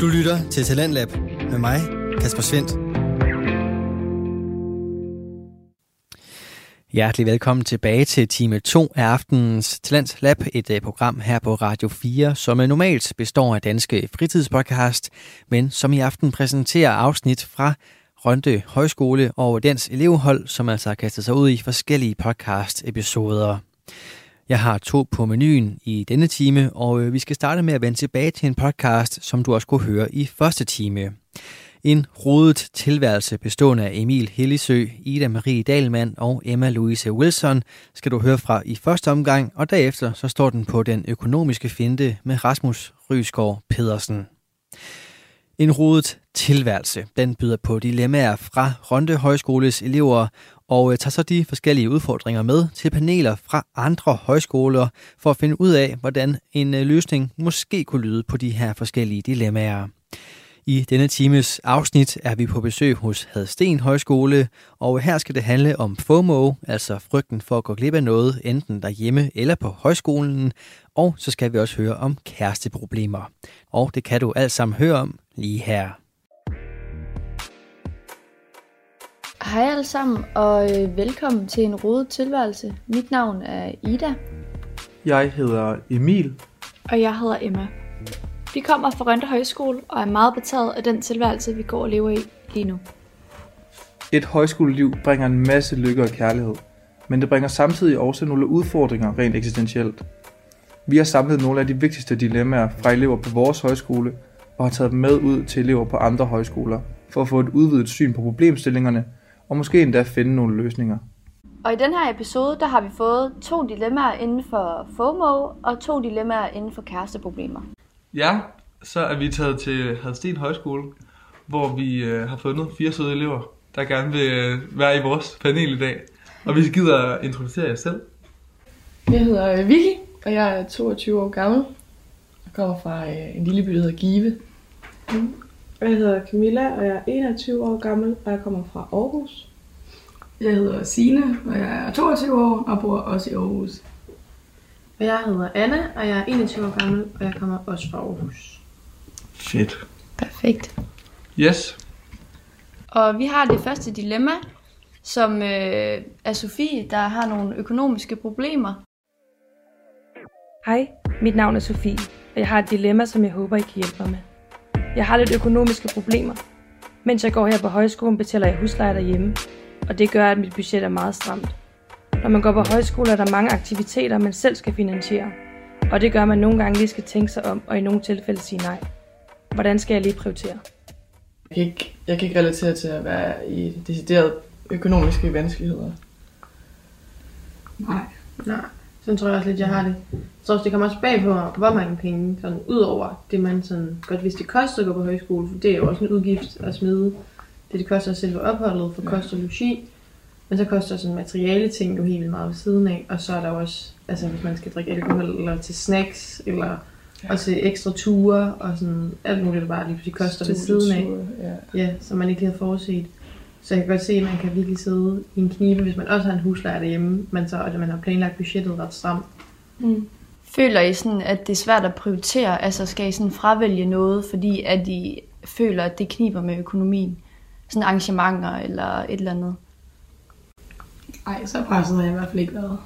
Du lytter til Talentlab med mig, Kasper Svendt. Hjertelig velkommen tilbage til time 2 af aftenens Talent Lab, et øh, program her på Radio 4, som øh, normalt består af danske fritidspodcast, men som i aften præsenterer afsnit fra Rønte Højskole og dens elevhold, som altså har kastet sig ud i forskellige podcast-episoder. Jeg har to på menuen i denne time, og øh, vi skal starte med at vende tilbage til en podcast, som du også kunne høre i første time. En rodet tilværelse bestående af Emil Hellisø, Ida Marie Dalmand og Emma Louise Wilson skal du høre fra i første omgang, og derefter så står den på den økonomiske finte med Rasmus Rysgaard Pedersen. En rodet tilværelse, den byder på dilemmaer fra Ronde Højskoles elever og øh, tager så de forskellige udfordringer med til paneler fra andre højskoler for at finde ud af, hvordan en øh, løsning måske kunne lyde på de her forskellige dilemmaer. I denne times afsnit er vi på besøg hos Hadsten Højskole, og her skal det handle om FOMO, altså frygten for at gå glip af noget, enten derhjemme eller på højskolen, og så skal vi også høre om kæresteproblemer. Og det kan du alt sammen høre om lige her. Hej alle sammen, og øh, velkommen til en rodet tilværelse. Mit navn er Ida. Jeg hedder Emil. Og jeg hedder Emma. Vi kommer fra Rønte Højskole og er meget betaget af den tilværelse, vi går og lever i lige nu. Et højskoleliv bringer en masse lykke og kærlighed, men det bringer samtidig også nogle udfordringer rent eksistentielt. Vi har samlet nogle af de vigtigste dilemmaer fra elever på vores højskole og har taget dem med ud til elever på andre højskoler for at få et udvidet syn på problemstillingerne og måske endda finde nogle løsninger. Og i den her episode, der har vi fået to dilemmaer inden for FOMO og to dilemmaer inden for kæresteproblemer. Ja, så er vi taget til Hadsten Højskole, hvor vi øh, har fundet fire søde elever, der gerne vil øh, være i vores panel i dag. Og vi gider introducere jer selv. Jeg hedder øh, Vicky, og jeg er 22 år gammel. Jeg kommer fra øh, en lille by, der hedder Give. Jeg hedder Camilla, og jeg er 21 år gammel, og jeg kommer fra Aarhus. Jeg hedder Sine, og jeg er 22 år og bor også i Aarhus. Og jeg hedder Anna, og jeg er 21 år gammel, og jeg kommer også fra Aarhus. Fedt. Perfekt. Yes. Og vi har det første dilemma, som øh, er Sofie, der har nogle økonomiske problemer. Hej, mit navn er Sofie, og jeg har et dilemma, som jeg håber, I kan hjælpe mig med. Jeg har lidt økonomiske problemer. Mens jeg går her på højskolen, betaler jeg husleje derhjemme, og det gør, at mit budget er meget stramt. Når man går på højskole, er der mange aktiviteter, man selv skal finansiere, og det gør, at man nogle gange lige skal tænke sig om, og i nogle tilfælde sige nej. Hvordan skal jeg lige prioritere? Jeg kan ikke, jeg kan ikke relatere til at være i decideret økonomiske vanskeligheder. Nej. Nej. Sådan tror jeg også lidt, jeg har det. Så også, det kommer også bag på, hvor mange penge, sådan ud over det, man sådan godt vidste, det koster at gå på højskole, for det er jo også en udgift at smide. Det, det koster selve opholdet for kost og logi. Men så koster sådan materiale ting jo helt vildt meget ved siden af. Og så er der jo også, altså hvis man skal drikke alkohol, eller til snacks, eller ja. også ekstra ture, og sådan alt muligt, der bare lige pludselig koster ved siden af. Ja. Ja, som man ikke lige havde forudset. Så jeg kan godt se, at man kan virkelig sidde i en knibe, hvis man også har en husleje derhjemme, men så at man har planlagt budgettet ret stramt. Mm. Føler I sådan, at det er svært at prioritere? Altså skal I sådan fravælge noget, fordi at I føler, at det kniber med økonomien? Sådan arrangementer eller et eller andet? Ej, så presset har jeg i hvert fald ikke været.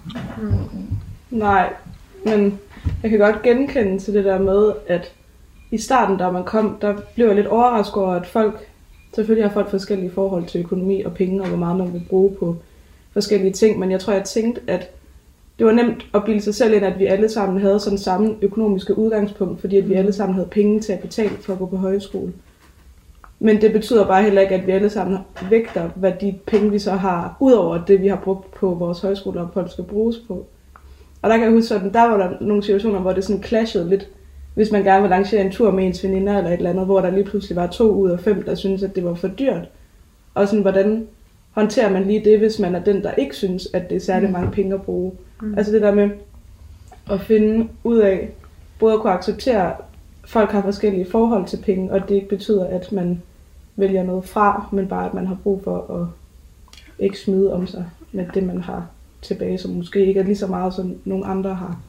Nej, men jeg kan godt genkende til det der med, at i starten, da man kom, der blev jeg lidt overrasket over, at folk, selvfølgelig har folk forskellige forhold til økonomi og penge, og hvor meget man vil bruge på forskellige ting, men jeg tror, jeg tænkte, at det var nemt at bilde sig selv ind, at vi alle sammen havde sådan samme økonomiske udgangspunkt, fordi at vi alle sammen havde penge til at betale for at gå på højskole. Men det betyder bare heller ikke, at vi alle sammen vægter, hvad de penge, vi så har, ud over det, vi har brugt på vores højskoleophold, skal bruges på. Og der kan jeg huske, at der var der nogle situationer, hvor det sådan clashede lidt, hvis man gerne vil arrangere en tur med ens veninder eller et eller andet, hvor der lige pludselig var to ud af fem, der synes at det var for dyrt. Og sådan, hvordan håndterer man lige det, hvis man er den, der ikke synes, at det er særlig mange penge at bruge. Mm. Altså det der med at finde ud af, både at kunne acceptere, at folk har forskellige forhold til penge, og det ikke betyder, at man vælger noget fra, men bare at man har brug for at ikke smide om sig med det, man har tilbage, som måske ikke er lige så meget, som nogle andre har.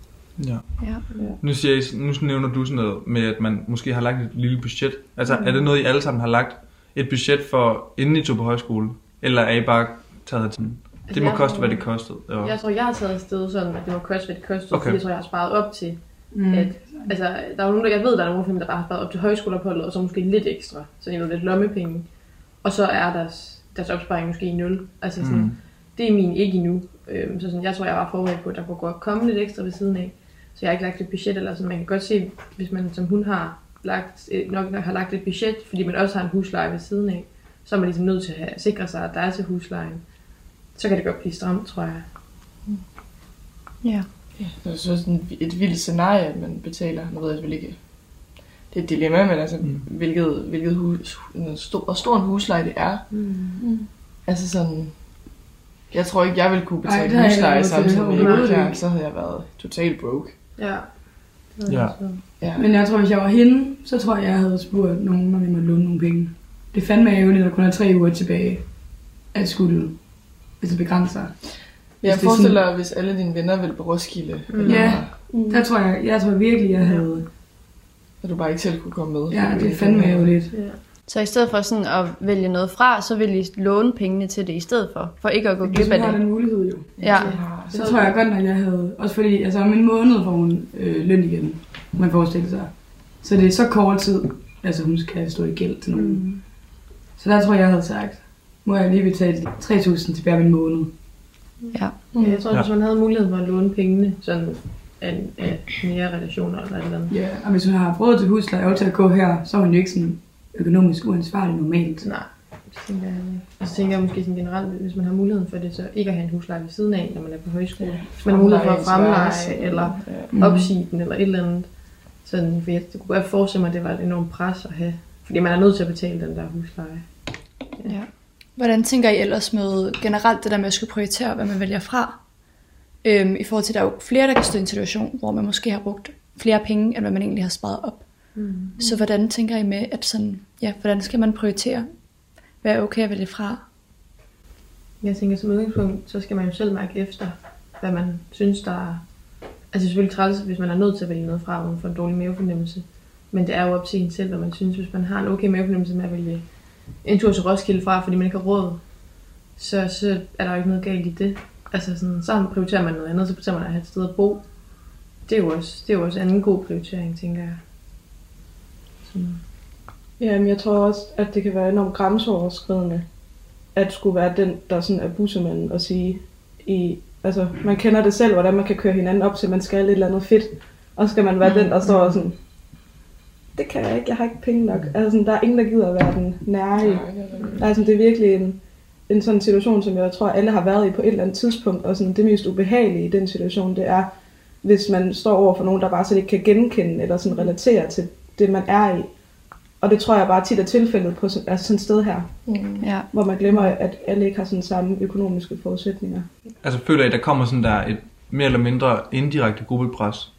Ja. Ja. Nu, siger I, nu nævner du sådan noget med, at man måske har lagt et lille budget. Altså, mm. er det noget, I alle sammen har lagt et budget for, inden I tog på højskole? Eller er I bare taget til det må jeg koste, tror- hvad det kostede? Og... Jeg tror, jeg har taget afsted sådan, at det må koste, hvad det kostede, Okay. fordi jeg tror, jeg har sparet op til, Mm. at, altså, der er jo nogen, der, jeg ved, der er nogle dem, der bare har sparet op til højskoleopholdet, og så måske lidt ekstra, så endnu lidt lommepenge, og så er deres, deres opsparing måske i nul. Altså sådan, mm. det er min ikke endnu. Øhm, så sådan, jeg tror, jeg var forberedt på, at der kunne godt komme lidt ekstra ved siden af. Så jeg har ikke lagt et budget eller sådan. Man kan godt se, hvis man som hun har lagt, øh, nok har lagt et budget, fordi man også har en husleje ved siden af, så er man ligesom nødt til at have, sikre sig, at der er til huslejen. Så kan det godt blive stramt, tror jeg. Ja. Ja, det er så sådan et vildt scenarie, at man betaler, nu ved jeg selvfølgelig ikke, det er et dilemma, men altså, Mm. mm. hvilket, hvilket hus, en stor, hvor stor en husleje det er. Mm. Altså sådan, jeg tror ikke, jeg ville kunne Ej, betale jeg husleje samtidig med ikke så havde jeg været totalt broke. Ja. Ja. Ja. Men jeg tror, hvis jeg var hende, så tror jeg, jeg havde spurgt nogen, om jeg måtte låne nogle penge. Det er fandme ærgerligt, at der kun er tre uger tilbage at skulle altså begrænse sig. Jeg Hvis det er forestiller dig, hvis alle dine venner ville på Roskilde, Mm. eller Ja. Der tror jeg, jeg tror virkelig, jeg havde... at du bare ikke selv kunne komme med. Ja, det er fandme ærgerligt. Ja. Så i stedet for sådan at vælge noget fra, så vil I låne pengene til det i stedet for, for ikke at gå glip af har det. den mulighed jo. Ja. Så tror jeg godt, at jeg havde... Også fordi, altså om en måned får hun øh, løn igen, man forestiller sig. Så det er så kort tid, altså hun skal stå i gæld til nogen. Mm. Så der tror jeg, jeg havde sagt, må jeg lige betale 3.000 tilbage om en måned. Ja. Ja, jeg tror, Ja. hvis man havde mulighed for at låne pengene, sådan af, af mere relationer eller et eller andet. Ja, og hvis hun har råd til husleje og til at gå her, så er hun jo ikke sådan økonomisk uansvarlig normalt. Nej, det tænker jeg ikke. Og så tænker jeg måske sådan generelt, hvis man har muligheden for det, så ikke at have en husleje ved siden af, når man er på højskole. Hvis man har mulighed for at fremleje, eller Mm. opsige den, eller et eller andet. Sådan, for jeg det kunne godt forestille mig, at det var et enormt pres at have. Fordi man er nødt til at betale den der husleje. ja. Hvordan tænker I ellers med generelt det der med at skulle prioritere, hvad man vælger fra? Øhm, I forhold til, at der er jo flere, der kan stå i en situation, hvor man måske har brugt flere penge, end hvad man egentlig har sparet op. Mm. Så hvordan tænker I med, at sådan, ja, hvordan skal man prioritere? Hvad er okay at vælge fra? Jeg tænker som udgangspunkt, så skal man jo selv mærke efter, hvad man synes, der er... Altså selvfølgelig træls, hvis man er nødt til at vælge noget fra, hvor man får en dårlig mavefornemmelse. Men det er jo op til en selv, hvad man synes. Hvis man har en okay mavefornemmelse med at vælge en tur til Roskilde fra, fordi man ikke har råd, så, så er der jo ikke noget galt i det. Altså sådan, så prioriterer man noget andet, så prioriterer man at have et sted at bo. Det er jo også, det er jo også anden god prioritering, tænker jeg. Sådan. Ja, men jeg tror også, at det kan være enormt grænseoverskridende, at skulle være den, der sådan er bussemanden og sige, i, altså man kender det selv, hvordan man kan køre hinanden op til, man skal et eller andet fedt, og så skal man være den, der står og sådan, det kan jeg ikke, jeg har ikke penge nok. Altså sådan, der er ingen, der gider at være den nære i. Altså, det er virkelig en, en sådan situation, som jeg tror, alle har været i på et eller andet tidspunkt, og sådan, det mest ubehagelige i den situation, det er, hvis man står over for nogen, der bare slet ikke kan genkende, eller sådan relatere til det, man er i. Og det tror jeg bare tit er tilfældet på sådan, altså sådan et sted her, Mm. ja. hvor man glemmer, at alle ikke har sådan samme økonomiske forudsætninger. Altså føler I, der kommer sådan der et mere eller mindre indirekte gruppepres?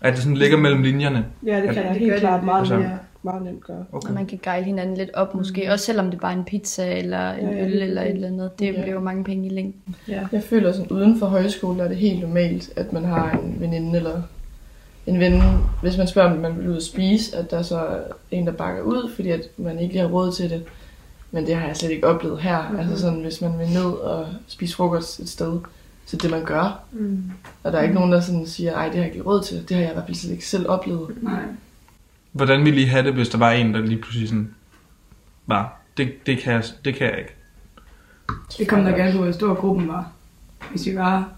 At det sådan ligger mellem linjerne? Ja, det kan jeg det helt klart det. meget, Altså- nemt, meget nemt gøre. Okay. Og man kan gejle hinanden lidt op måske, også selvom det bare er en pizza eller en Ja, øl eller et eller andet. Det Ja. bliver jo mange penge i længden. Ja. Jeg føler sådan, uden for højskole er det helt normalt, at man har en veninde eller en ven, hvis man spørger, om man vil ud at spise, at der så er en, der bakker ud, fordi at man ikke lige har råd til det. Men det har jeg slet ikke oplevet her. Mhm. Mm-hmm. Altså sådan, hvis man vil ned og spise frokost et sted, så det man gør. Mm. Og der er ikke nogen, der sådan siger, ej, det har jeg ikke råd til. Det har jeg i hvert fald slet ikke selv oplevet. Nej. Hvordan ville I have det, hvis der var en, der lige pludselig sådan... Bare, det, det, kan jeg, det kan jeg ikke. Det kom der gerne på, hvor stor gruppen var. Hvis vi var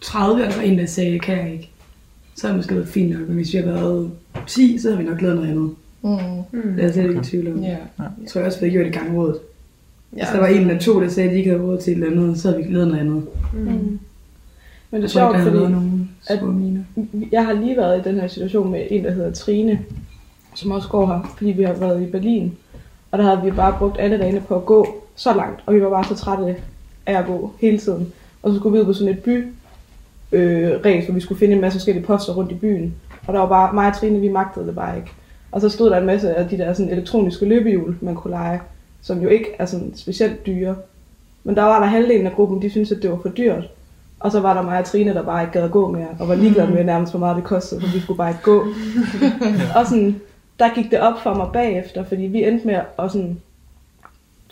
30, og der var en, der sagde, kan jeg ikke, så havde det måske været fint nok. Men hvis vi havde været 10, så havde vi nok lavet noget andet. Mm. Mm. Det er jeg slet ikke i tvivl om. Ja. Jeg tror jeg også, vi havde gjort i gangrådet. Ja, Hvis der var en eller to, der sagde, at de ikke havde råd til et eller andet, så havde vi lavet noget andet. Mm. Men det er sjovt, fordi nogen at- jeg har lige været i den her situation med en, der hedder Trine, som også går her, fordi vi har været i Berlin. Og der havde vi bare brugt alle dagene på at gå så langt, og vi var bare så trætte af at gå hele tiden. Og så skulle vi ud på sådan et by øh, race, hvor vi skulle finde en masse forskellige poster rundt i byen. Og der var bare mig og Trine, vi magtede det bare ikke. Og så stod der en masse af de der sådan elektroniske løbehjul, man kunne lege, som jo ikke er sådan specielt dyre. Men der var der halvdelen af gruppen, de syntes, at det var for dyrt. Og så var der mig og Trine, der bare ikke gad at gå mere, og var ligeglad med nærmest, hvor meget det kostede, for vi skulle bare ikke gå. og sådan, der gik det op for mig bagefter, fordi vi endte med at sådan,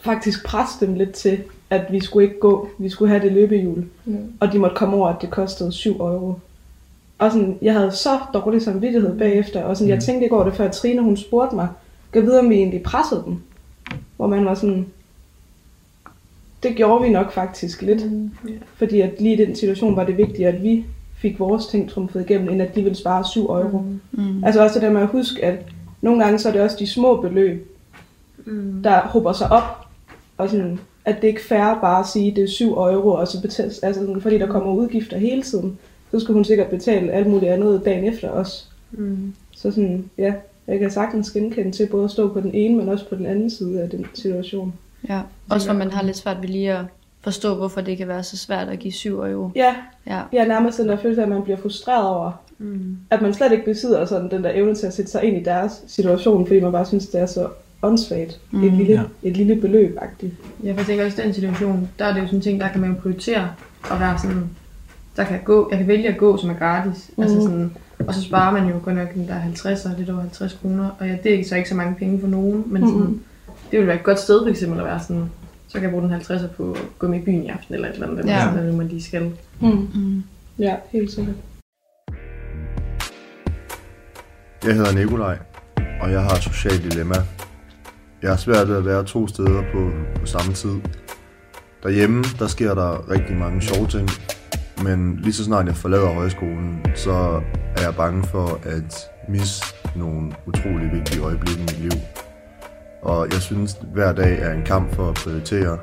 faktisk presse dem lidt til, at vi skulle ikke gå, vi skulle have det løbehjul. Mm. Og de måtte komme over, at det kostede 7 euro. Og sådan, jeg havde så dårlig samvittighed bagefter, og sådan, jeg tænkte ikke over det, før Trine hun spurgte mig, kan vide, om vi egentlig pressede dem. Hvor man var sådan, det gjorde vi nok faktisk lidt. Mm. Fordi at lige i den situation var det vigtigt, at vi fik vores ting trumfet igennem, end at de ville spare 7 euro. Mm. Altså også det der med at huske, at nogle gange så er det også de små beløb, Mm. der hober sig op. Og sådan, at det ikke er fair bare at sige, at det er 7 euro, og så betale, altså sådan, fordi der kommer udgifter hele tiden, så skulle hun sikkert betale alt muligt andet dagen efter også. Mm. Så sådan, ja, jeg kan sagtens genkende til både at stå på den ene, men også på den anden side af den situation. Ja, også hvor man har lidt svært ved lige at forstå, hvorfor det kan være så svært at give 7 euro. Ja, Ja. jeg er nærmest den der følelse af, at man bliver frustreret over, Mm. at man slet ikke besidder sådan den der evne til at sætte sig ind i deres situation, fordi man bare synes, det er så åndssvagt. Mm, et, lille, ja. et lille beløb -agtigt. Jeg for tænker også, i den situation, der er det jo sådan en ting, der kan man jo prioritere at være sådan, der kan jeg gå, jeg kan vælge at gå, som er gratis. Mm. Altså sådan, og så sparer man jo godt nok den der 50 og lidt over 50 kroner. Og ja, det er ikke så ikke så mange penge for nogen, men sådan, Mhm. det vil være et godt sted for eksempel at være sådan, så kan jeg bruge den 50'er på at gå med i byen i aften eller et eller andet, Ja. ja. eller man lige skal. Mm. Mm. Ja, helt sikkert. Jeg hedder Nikolaj, og jeg har et socialt dilemma. Jeg har svært ved at være to steder på, på samme tid. Derhjemme, der sker der rigtig mange sjove ting, men lige så snart jeg forlader højskolen, så er jeg bange for at misse nogle utrolig vigtige øjeblikke i mit liv. Og jeg synes, at hver dag er en kamp for at prioritere,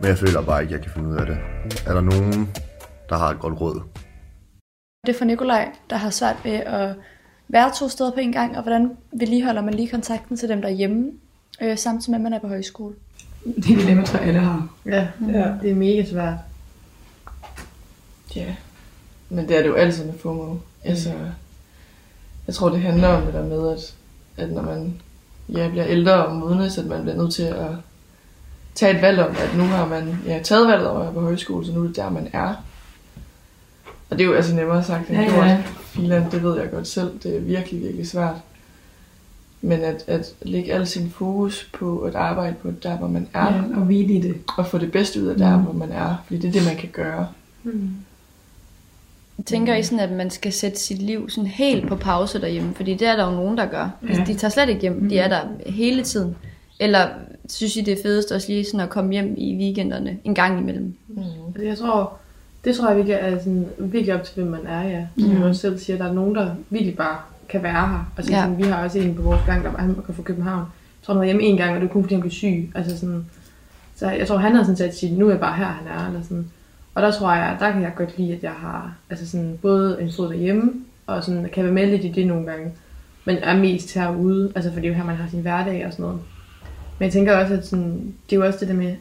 men jeg føler bare ikke, at jeg kan finde ud af det. Er der nogen, der har et godt råd? Det er for Nikolaj, der har svært ved at være to steder på en gang, og hvordan vedligeholder man lige kontakten til dem derhjemme? Øh, samtidig med, at man er på højskole. Det er dilemma, tror alle har. Ja, Ja. det er mega svært. Ja, men det er det jo altid med FOMO. Altså, jeg tror, det handler om det der med, at, at når man ja, bliver ældre og modnes, at man bliver nødt til at tage et valg om, at nu har man ja, taget valget over at være på højskole, så nu er det der, man er. Og det er jo altså nemmere sagt end Ja, gjort. ja. Filan, det ved jeg godt selv. Det er virkelig, virkelig svært. Men at, at lægge al sin fokus på at arbejde på der, hvor man er, Ja, og hvile i det. og få det bedste ud af der, Mm. hvor man er. Fordi det er det, man kan gøre. Mm. Tænker I sådan, at man skal sætte sit liv sådan helt på pause derhjemme? Fordi det er der jo nogen, der gør. Altså, Ja. de tager slet ikke hjem. De er der hele tiden. Eller synes I, det er fedest også lige sådan at komme hjem i weekenderne en gang imellem? Mm. Altså, Jeg tror, det tror jeg virkelig er sådan, virkelig op til, hvem man er, ja. Som Mhm. jeg også selv siger, der er nogen, der virkelig bare kan være her. Altså, Ja. sådan, vi har også en på vores gang, der han kan fra København. Jeg tror, han var hjemme en gang, og det var kun fordi, han blev syg. Altså sådan, så jeg tror, han havde sådan sat sit, nu er jeg bare her, han er. Eller sådan. Og der tror jeg, der kan jeg godt lide, at jeg har altså sådan, både en fod derhjemme, og sådan, kan være med lidt i det nogle gange. Men er mest herude, altså for det er jo her, man har sin hverdag og sådan noget. Men jeg tænker også, at sådan, det er jo også det der med,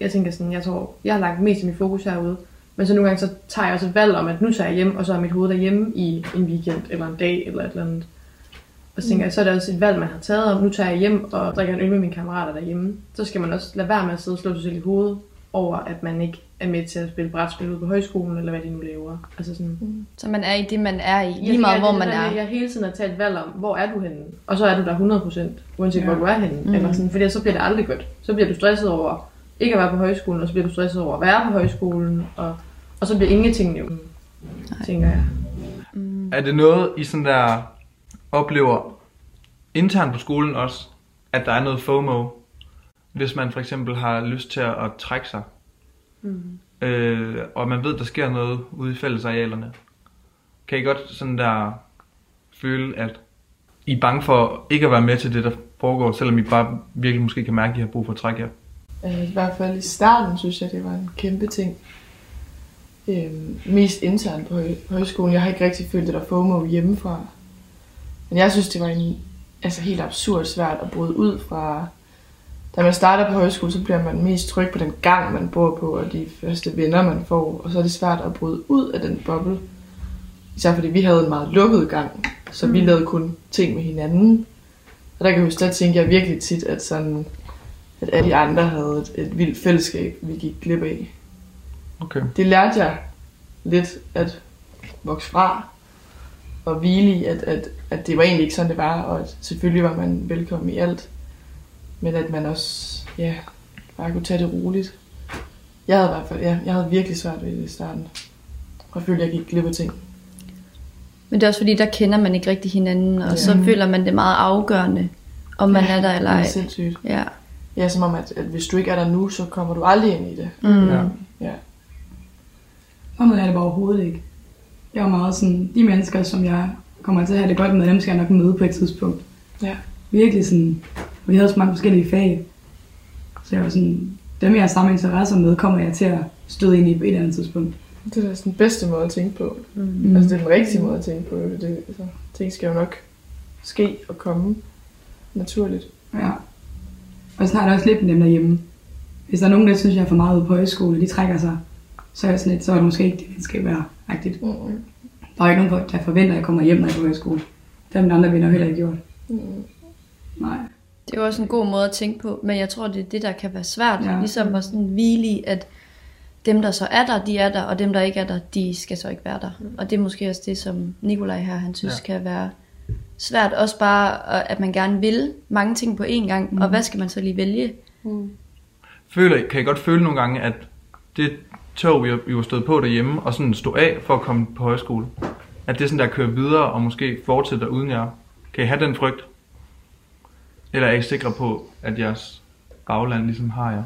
jeg tænker sådan, jeg tror, jeg har lagt mest af mit fokus herude. Men så nogle gange, så tager jeg også et valg om, at nu tager jeg hjem, og så er mit hoved derhjemme i en weekend, eller en dag, eller et eller andet. Og så tænker jeg, så er det også et valg, man har taget om, nu tager jeg hjem og drikker en øl med mine kammerater derhjemme. Så skal man også lade være med at sidde og slå sig selv i hovedet over, at man ikke er med til at spille brætspil ude på højskolen, eller hvad de nu laver. Altså sådan, Så man er i det, man er i, lige meget hvor man er. Jeg hele tiden har taget et valg om, hvor er du henne? Og så er du der 100%, uanset ja. hvor du er henne. Mm. Mm. Eller sådan, fordi så bliver det aldrig godt. Så bliver du stresset over ikke at være på højskolen, og så bliver du stresset over at være på højskolen, og, og så bliver ingenting jo, tænker jeg. Mm. Er det noget, I sådan der oplever internt på skolen også, at der er noget FOMO, hvis man for eksempel har lyst til at, at trække sig, Mm. øh, og man ved, der sker noget ude i fællesarealerne? Kan I godt sådan der føle, at I er bange for ikke at være med til det, der foregår, selvom I bare virkelig måske kan mærke, at I har brug for at trække jer? Øh, I hvert fald i starten synes jeg, det var en kæmpe ting. Øhm, mest internt på høj- højskolen. Jeg har ikke rigtig følt det der FOMO hjemmefra. Men jeg synes, det var en, altså helt absurd svært at bryde ud fra... Da man starter på højskole, så bliver man mest tryg på den gang, man bor på, og de første venner, man får. Og så er det svært at bryde ud af den boble. Især fordi vi havde en meget lukket gang, så vi lavede kun ting med hinanden. Og der kan jeg huske, der tænkte jeg virkelig tit, at sådan at alle de andre havde et, et vildt fællesskab, vi gik glip af. Okay. Det lærte jeg lidt at vokse fra og hvile i, at, at, at det var egentlig ikke sådan, det var, og at selvfølgelig var man velkommen i alt, men at man også, ja, bare kunne tage det roligt. Jeg havde i hvert fald, ja, jeg havde virkelig svært ved det i starten. Og følte, jeg gik glip af ting. Men det er også fordi, der kender man ikke rigtig hinanden, og Ja. så føler man det meget afgørende, om man er der eller Det er ej. sindssygt. Ja. Ja, som om, at, at hvis du ikke er der nu, så kommer du aldrig ind i det. Mm. Ja. Ja. Og med er det bare overhovedet ikke. Jeg er meget sådan, de mennesker, som jeg kommer til at have det godt med, dem skal jeg nok møde på et tidspunkt. Ja. Virkelig sådan, vi havde så mange forskellige fag. Så jeg var sådan, dem jeg har samme interesser med, kommer jeg til at støde ind i på et eller andet tidspunkt. Det er da sådan den bedste måde at tænke på. Mm. Altså, det er den rigtige måde at tænke på. Det, altså, ting skal jo nok ske og komme naturligt. Ja. Og så har jeg også lidt dem derhjemme. Hvis der er nogen, der synes, jeg er for meget ude på højskole, de trækker sig, så er jeg sådan lidt, så er det måske ikke det, det skal være. Rigtigt. Mm. Der er ikke nogen, der forventer, at jeg kommer hjem, når jeg er på højskole. Det har mine andre venner heller ikke gjort. Mm. Nej. Det er jo også en god måde at tænke på, men jeg tror, det er det, der kan være svært. Ja. Ligesom at sådan hvile i, at dem, der så er der, de er der, og dem, der ikke er der, de skal så ikke være der. Og det er måske også det, som Nikolaj her, han synes ja. kan være svært. Også bare, at- man gerne vil mange ting på én gang, mm. og hvad skal man så lige vælge? Føler, I- kan I godt føle nogle gange, at det tog, vi vi var stået på derhjemme, og sådan stå af for at komme på højskole, at det er sådan, der kører videre og måske fortsætter uden jer. Kan I have den frygt? Eller er I sikre på, at jeres bagland ligesom har jer?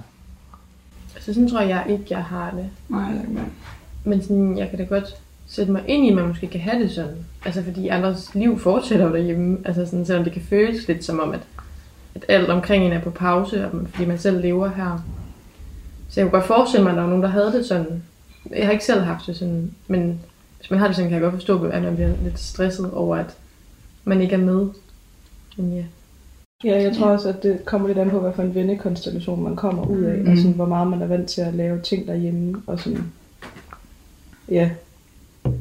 Altså sådan tror jeg ikke, jeg har det. Nej, det er ikke. Men sådan, jeg kan da godt sætte mig ind i, at man måske kan have det sådan. Altså fordi andres liv fortsætter jo derhjemme. Altså sådan, selvom det kan føles lidt som om, at, at alt omkring en er på pause, og man, fordi man selv lever her. Så jeg kunne godt forestille mig, at der var nogen, der havde det sådan. Jeg har ikke selv haft det sådan, men hvis man har det sådan, kan jeg godt forstå, at man bliver lidt stresset over, at man ikke er med. Men ja. Ja, jeg tror også, at det kommer lidt an på, hvad for en vennekonstellation man kommer ud af, mm. Og sådan, hvor meget man er vant til at lave ting derhjemme, og sådan, ja,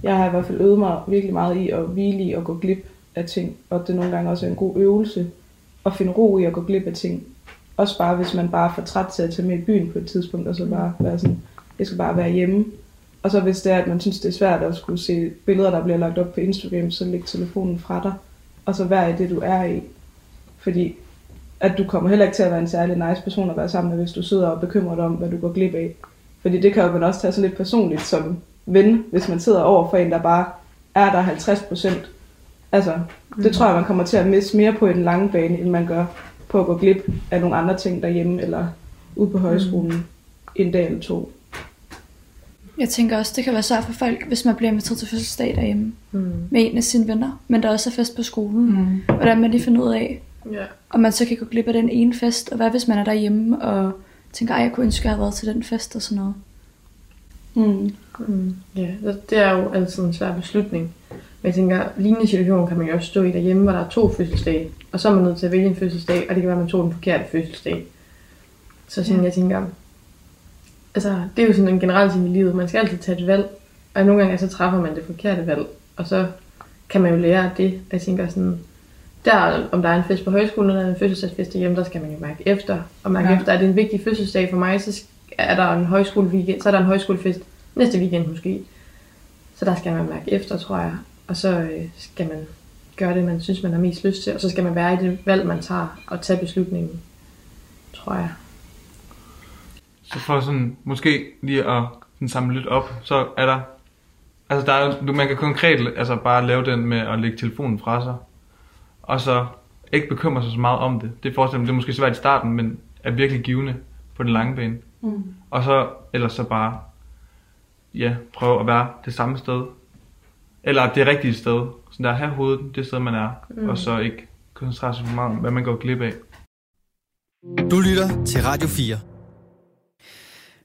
jeg har i hvert fald øvet mig virkelig meget i at hvile i at gå glip af ting, og det nogle gange også er en god øvelse at finde ro i at gå glip af ting. Også bare, hvis man bare er for træt til at tage med i byen på et tidspunkt, og så bare være sådan, jeg skal bare være hjemme. Og så hvis det er, at man synes, det er svært at skulle se billeder, der bliver lagt op på Instagram, så læg telefonen fra dig, og så vær i det, du er i. Fordi at du kommer heller ikke til at være en særlig nice person at være sammen med, hvis du sidder og bekymrer dig om, hvad du går glip af. Fordi det kan jo man også tage så lidt personligt som ven, hvis man sidder over for en, der bare er der 50 procent. Altså, det tror jeg, man kommer til at miste mere på i den lange bane, end man gør på at gå glip af nogle andre ting derhjemme, eller ude på højskolen mm. en dag eller to. Jeg tænker også, det kan være svært for folk, hvis man bliver inviteret til fødselsdag derhjemme Mm. med en af sine venner, men der også er fest på skolen. Mm. Hvordan man lige finder ud af, Ja. om man så kan gå glip af den ene fest, og hvad hvis man er derhjemme og tænker, ej, jeg kunne ønske, at jeg havde været til den fest og sådan noget. Mm. Mm. Ja, det- det er jo altid en svær beslutning. Men jeg tænker, lignende situation kan man jo også stå i derhjemme, hvor der er to fødselsdage. Og så er man nødt til at vælge en fødselsdag, og det kan være, at man tog den forkerte fødselsdag. Så sådan, ja. jeg tænker, altså, det er jo sådan en generel ting i livet. Man skal altid tage et valg, og nogle gange så træffer man det forkerte valg. Og så kan man jo lære af det. Jeg tænker sådan, der, om der er en fest på højskolen, eller en fødselsdagsfest derhjemme, der skal man jo mærke efter. Og mærke Ja. efter, at det er en vigtig fødselsdag for mig, så er der en højskole weekend, så er der en højskolefest næste weekend måske. Så der skal man mærke efter, tror jeg. Og så øh, skal man gøre det, man synes, man har mest lyst til. Og så skal man være i det valg, man tager, og tage beslutningen, tror jeg. Så for sådan, måske lige at sådan samle lidt op, så er der, altså der er, man kan konkret altså bare lave den med at lægge telefonen fra sig, og så ikke bekymre sig så meget om det. Det forestiller mig, det er måske svært i starten, men er virkelig givende på den lange bane. Mm. Og så, ellers så bare, ja, prøve at være det samme sted. Eller det rigtige sted. Sådan der, have hovedet det sted, man er. Mm. Og så ikke koncentrere sig for meget om, hvad man går glip af. Du lytter til Radio 4.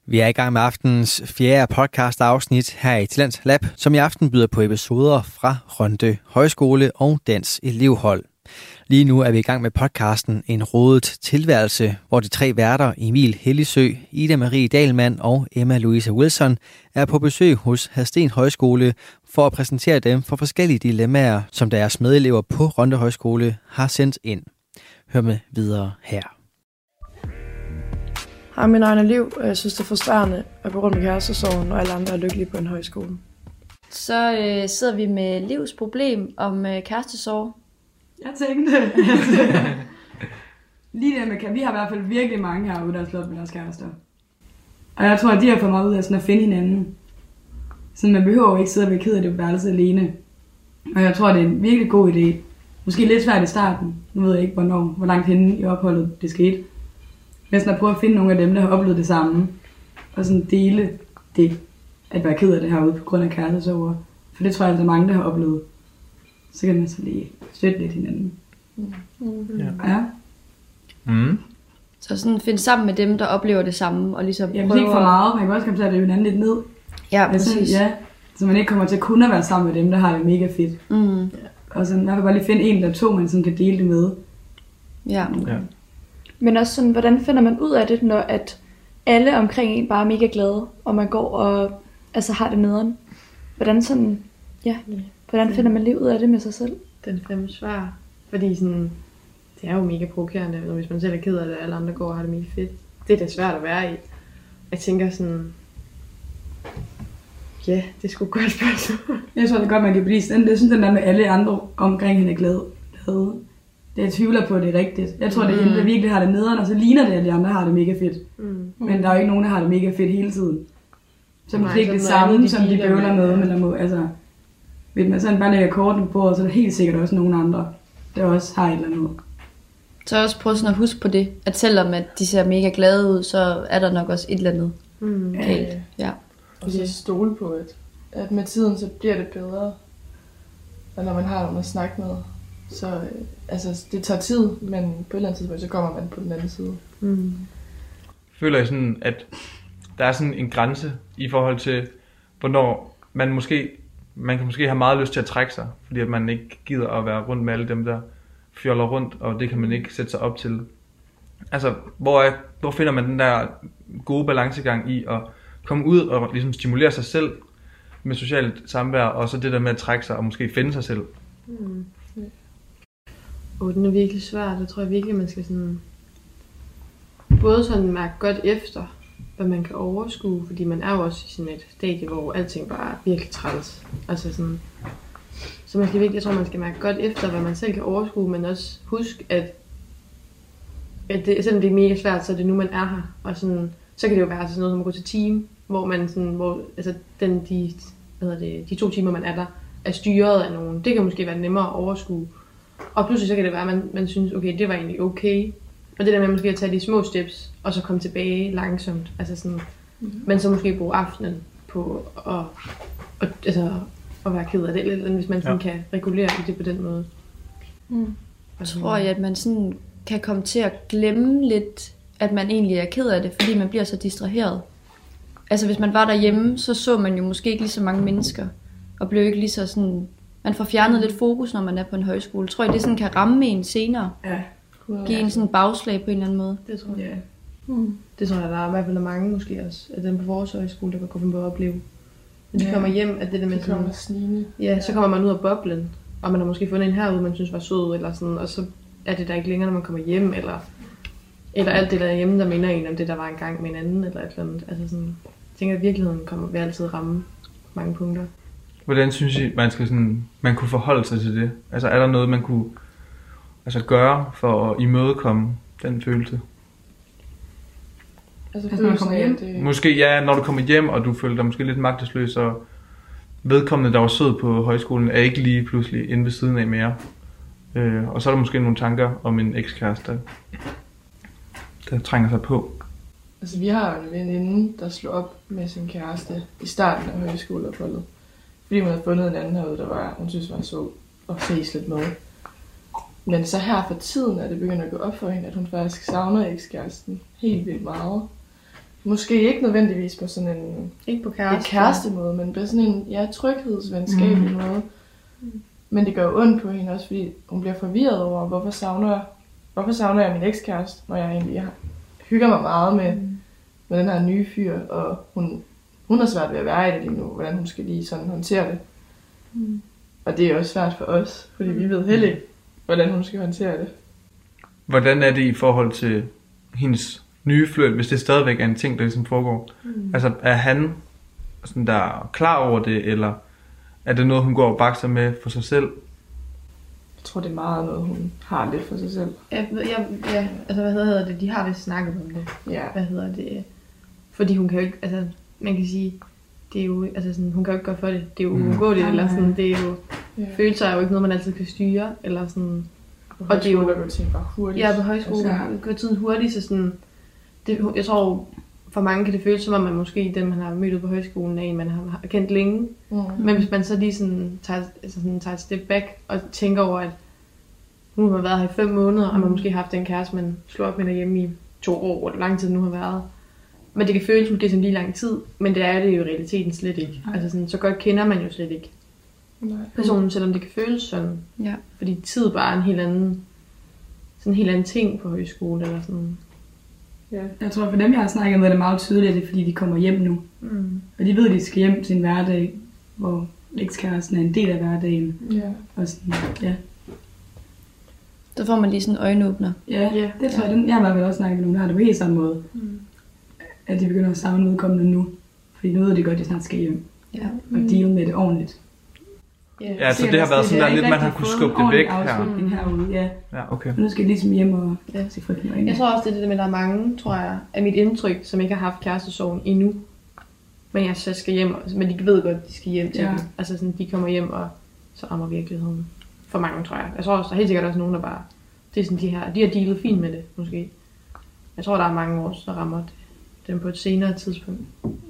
Vi er i gang med aftens fjerde podcast afsnit her i Talents Lab, som i aften byder på episoder fra Rønde Højskole og Dans Elevhold. Lige nu er vi i gang med podcasten En rodet tilværelse, hvor de tre værter Emil Hellisø, Ida Marie Dahlmann og Emma Louise Wilson er på besøg hos Hadsten Højskole for at præsentere dem for forskellige dilemmaer, som deres medelever på Rønde Højskole har sendt ind. Hør med videre her. Har min egen liv, og jeg synes, det er frustrerende at gå rundt med kærestesorgen, når alle andre er lykkelige på en højskole. Så øh, sidder vi med Livs problem om øh, kærestesorg. Jeg tænkte, at lige det med, kan- vi har i hvert fald virkelig mange herude, der har slået med deres kærester. Og jeg tror, at de har fået meget ud af sådan at finde hinanden. Så man behøver jo ikke sidde og være ked af det på værelset alene. Og jeg tror, det er en virkelig god idé. Måske lidt svært i starten. Nu ved jeg ikke, hvornår, hvor langt henne i opholdet det skete. Men sådan at prøve at finde nogle af dem, der har oplevet det samme. Og sådan dele det, at være ked af det herude på grund af kærestesorger. For det tror jeg, at der er mange, der har oplevet. Så kan man så lige støtte lidt hinanden. Ja. Ja. Mm. Så sådan finde sammen med dem, der oplever det samme, og ligesom Ja, hvis ikke for meget. Man kan også komme til at rive hinanden lidt ned. Ja, præcis. ja, så man ikke kommer til kun at være sammen med dem, der har det mega fedt. Mm, Og sådan, hvert fald bare lige finde en eller to, man sådan kan dele det med. ja. Ja. Men også sådan, hvordan finder man ud af det, når at alle omkring en bare er mega glade, og man går og altså, har det nederen? Hvordan sådan, ja, hvordan finder man lige ud af det med sig selv? Den fandme svær. Fordi sådan, det er jo mega provokerende, når hvis man selv er ked af det, og alle andre går og har det mega fedt. Det er da svært at være i. Jeg tænker sådan, ja, det skulle godt spørgsmål. Jeg tror, det godt, man kan blive sådan. Jeg synes, den der med alle andre omkring hende er glade. glade. Det jeg tvivler på, at det er rigtigt. Jeg tror, det er hende, der virkelig har det nederen, og så ligner det, at de andre har det mega fedt. Mm. Men der er jo ikke nogen, der har det mega fedt hele tiden. Så måske ikke det samme, de som de bøvler med. med, men der må, altså, hvis man sådan bare lægger kortene på, så er der helt sikkert også nogle andre, der også har et eller andet. Så også prøve sådan at huske på det, at selvom at de ser mega glade ud, så er der nok også et eller andet Mm. galt. Ja. Og så stole på, at, at med tiden, så bliver det bedre. Og når man har nogen at snakke med, så øh, altså, det tager tid, men på et eller andet tidspunkt, så kommer man på den anden side. Mm. føler jeg sådan, at der er sådan en grænse i forhold til, hvornår man måske, man kan måske have meget lyst til at trække sig, fordi at man ikke gider at være rundt med alle dem, der fjoller rundt, og det kan man ikke sætte sig op til. Altså, hvor, er, hvor finder man den der gode balancegang i at komme ud og ligesom stimulere sig selv med socialt samvær, og så det der med at trække sig og måske finde sig selv. Mm. Og den er virkelig svær. Det tror jeg virkelig, man skal sådan... Både sådan mærke godt efter, hvad man kan overskue, fordi man er jo også i sådan et stadie, hvor alting bare er virkelig træls. Altså sådan... Så man skal virkelig, jeg tror, man skal mærke godt efter, hvad man selv kan overskue, men også huske, at, at det, selvom det er mega svært, så er det nu, man er her. Og sådan, så kan det jo være altså sådan noget som at gå til team, hvor man sådan, hvor, altså den, de, hvad hedder det, de to timer, man er der, er styret af nogen. Det kan måske være nemmere at overskue. Og pludselig så kan det være, at man, man synes, okay, det var egentlig okay. Og det der med måske at tage de små steps, og så komme tilbage langsomt. Altså sådan, mm-hmm. Men så måske bruge aftenen på at, at, altså, at være ked af det, eller hvis man sådan Ja. kan regulere i det på den måde. Mm. Og sådan- Tror jeg, at man sådan kan komme til at glemme lidt, at man egentlig er ked af det, fordi man bliver så distraheret. Altså hvis man var derhjemme, så så man jo måske ikke lige så mange mennesker, og blev ikke lige så sådan... Man får fjernet lidt fokus, når man er på en højskole. Tror jeg, det sådan kan ramme en senere? Ja. Give en sådan bagslag på en eller anden måde? Det tror jeg. Ja. Mm. Det tror jeg, der er i hvert fald mange måske også, af dem på vores højskole, der kan gå på at opleve. Når de Ja. kommer hjem, at det der med kommer sådan, snigende. ja, så kommer man ud af boblen, og man har måske fundet en herude, man synes var sød, eller sådan, og så er det der ikke længere, når man kommer hjem, eller, eller alt det der er hjemme, der minder en om det, der var engang med en anden, eller et eller andet. Altså sådan, jeg tænker, at virkeligheden kommer vil altid ramme mange punkter. Hvordan synes I, man skal sådan, man kunne forholde sig til det? Altså er der noget, man kunne altså, gøre for at imødekomme den følelse? Altså, Altså, når kommer hjem? det, Måske ja, når du kommer hjem, og du føler dig måske lidt magtesløs, og vedkommende, der var sød på højskolen, er ikke lige pludselig inde ved siden af mere. Øh, og så er der måske nogle tanker om en ekskæreste, der, der trænger sig på. Altså, vi har jo en veninde, der slog op med sin kæreste i starten af højskoleopholdet. Fordi hun havde fundet en anden herude, der var, hun synes var så og ses lidt med. Men så her for tiden er det begyndt at gå op for hende, at hun faktisk savner ekskæresten helt vildt meget. Måske ikke nødvendigvis på sådan en Ikke på kæreste, kærestemåde, men på sådan en ja, tryghedsvenskabelig mm. måde. Men det gør ondt på hende også, fordi hun bliver forvirret over, hvorfor savner jeg, hvorfor savner jeg min ekskæreste, når jeg egentlig har, hygger mig meget med, mm. med den her nye fyr, og hun, hun har svært ved at være i det lige nu, hvordan hun skal lige sådan håndtere det. Mm. Og det er også svært for os, fordi vi ved heller ikke, hvordan hun skal håndtere det. Hvordan er det i forhold til hendes nye fløjt, hvis det stadigvæk er en ting, der ligesom foregår? Mm. Altså er han sådan der klar over det, eller Er det noget, hun går og bakser med for sig selv? Jeg tror, det er meget noget, hun har lidt for sig selv. Ja, ja, ja, altså hvad hedder det? De har vist snakket om det. Ja. Hvad hedder det? Fordi hun kan jo ikke, altså man kan sige, det er jo, altså sådan, hun kan jo ikke gøre for det. Det er jo Mm. uundgåeligt, eller sådan, det er jo, Ja. følelser er jo ikke noget, man altid kan styre, eller sådan, Og, Og det er jo- går ting bare hurtigt. Ja, på højskole Altså, går tiden hurtigt, så sådan, det, jeg tror, for mange kan det føles som om, man måske den, man har mødt på højskolen, er en, man har, kendt længe. mm. Men hvis man så lige sådan tager, altså sådan tager et step back og tænker over, at nu har man været her i fem måneder, og man måske har haft en kæreste, man slår op med derhjemme i to år, hvor lang tid nu har været. Men det kan føles som det er sådan lige lang tid, men det er det jo i realiteten slet ikke. Nej. Altså sådan, så godt kender man jo slet ikke Nej. personen, selvom det kan føles sådan. Ja. Fordi tid bare er en helt anden, sådan en helt anden ting på højskole, eller sådan. Ja. Jeg tror, for dem, jeg har snakket med, er det meget tydeligt, at det er, fordi de kommer hjem nu. Mm. Og de ved, at de skal hjem til en hverdag, hvor ekskæresten er en del af hverdagen. Ja. Og sådan, ja. Så får man lige sådan en øjenåbner. Ja, Ja. det tror jeg. Den, jeg har i hvert fald også snakket med nogen, der har det på helt samme måde. Mm. At de begynder at savne udkommende nu. Fordi nu ved de godt, at de snart skal hjem. Ja. Og deal med det ordentligt. Ja, så det har været sådan, der lidt, man har kunne skubbe det væk her. herude, ja. Ja, okay. Og nu skal jeg ligesom hjem og Ja. se frygten øjnene. Jeg tror også, det er det med, at der er mange, tror jeg, af mit indtryk, som ikke har haft kærestesorgen endnu. Men jeg så skal hjem, og- men de ved godt, at de skal hjem til Ja. dem. Altså sådan, de kommer hjem, og så rammer virkeligheden. For mange, tror jeg. Jeg tror også, der er helt sikkert også nogen, der bare... Det er sådan, de her, de har dealet fint med det, måske. Jeg tror, der er mange år, der rammer det, dem på et senere tidspunkt.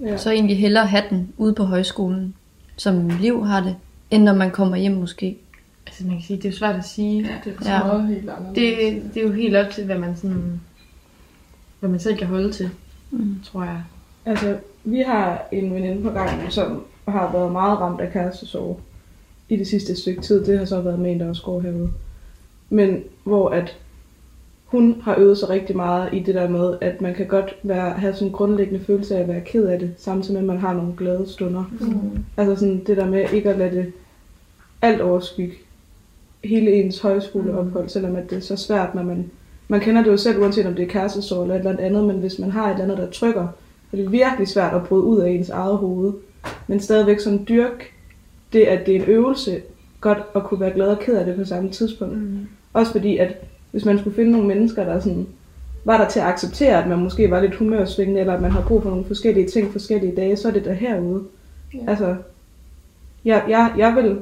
Ja. Så egentlig hellere have den ude på højskolen, som liv har det, end når man kommer hjem måske. Altså man kan sige, det er jo svært at sige. Ja. Det er Ja. ja. helt anderledes. Det, det er jo helt op til, hvad man sådan... Hvad man selv kan holde til, Mm. tror jeg. Altså, vi har en veninde på gangen, som har været meget ramt af kærestesorg i det sidste stykke tid. Det har så været med en, der også går herude. Men hvor at hun har øvet sig rigtig meget i det der med, at man kan godt være, have sådan en grundlæggende følelse af at være ked af det, samtidig med, at man har nogle glade stunder. Mm. Altså sådan det der med ikke at lade det alt overskygge hele ens højskoleophold, selvom at det er så svært, når man, man kender det jo selv, uanset om det er kærestesorg eller et eller andet, men hvis man har et eller andet, der trykker, så er det virkelig svært at bryde ud af ens eget hoved. Men stadigvæk sådan dyrk det, at det er en øvelse, godt at kunne være glad og ked af det på samme tidspunkt. Mm. Også fordi, at hvis man skulle finde nogle mennesker, der sådan, var der til at acceptere, at man måske var lidt humørsvingende, eller at man har brug for nogle forskellige ting forskellige dage, så er det der herude. Ja. Altså, jeg, jeg, jeg, vil,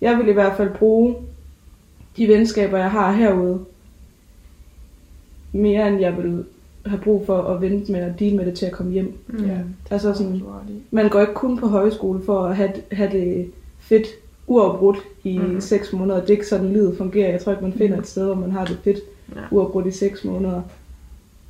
jeg vil i hvert fald bruge de venskaber, jeg har herude, mere end jeg vil have brug for at vente med at deal med det til at komme hjem. Mm. Ja. Altså sådan, man går ikke kun på højskole for at have, have det fedt uafbrudt i Mhm. 6 måneder. Det er ikke sådan, livet fungerer. Jeg tror ikke, man finder et sted, hvor man har det fedt Ja. uafbrudt i 6 måneder.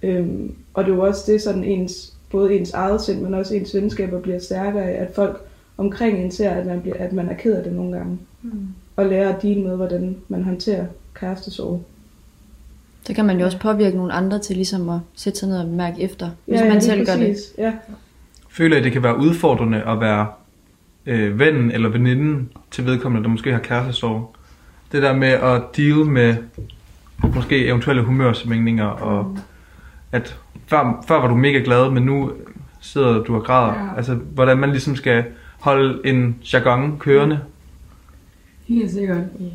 Øhm, og det er jo også det, sådan ens, både ens eget sind, men også ens venskaber bliver stærkere af, at folk omkring en ser, at man, bliver, at man er ked af det nogle gange. Mm. Og lærer at deal med, hvordan man håndterer kærestesorg. Så kan man jo også påvirke nogle andre til ligesom at sætte sig ned og mærke efter, hvis man lige selv gør det. præcis. Ja, Føler I, at det kan være udfordrende at være øh, vennen eller veninden til vedkommende, der måske har kærestesorg? Det der med at deal med måske eventuelle humørsvingninger, og at før, før var du mega glad, men nu sidder du og græder. Ja. Altså, hvordan man ligesom skal holde en jargon kørende. Helt sikkert. Jeg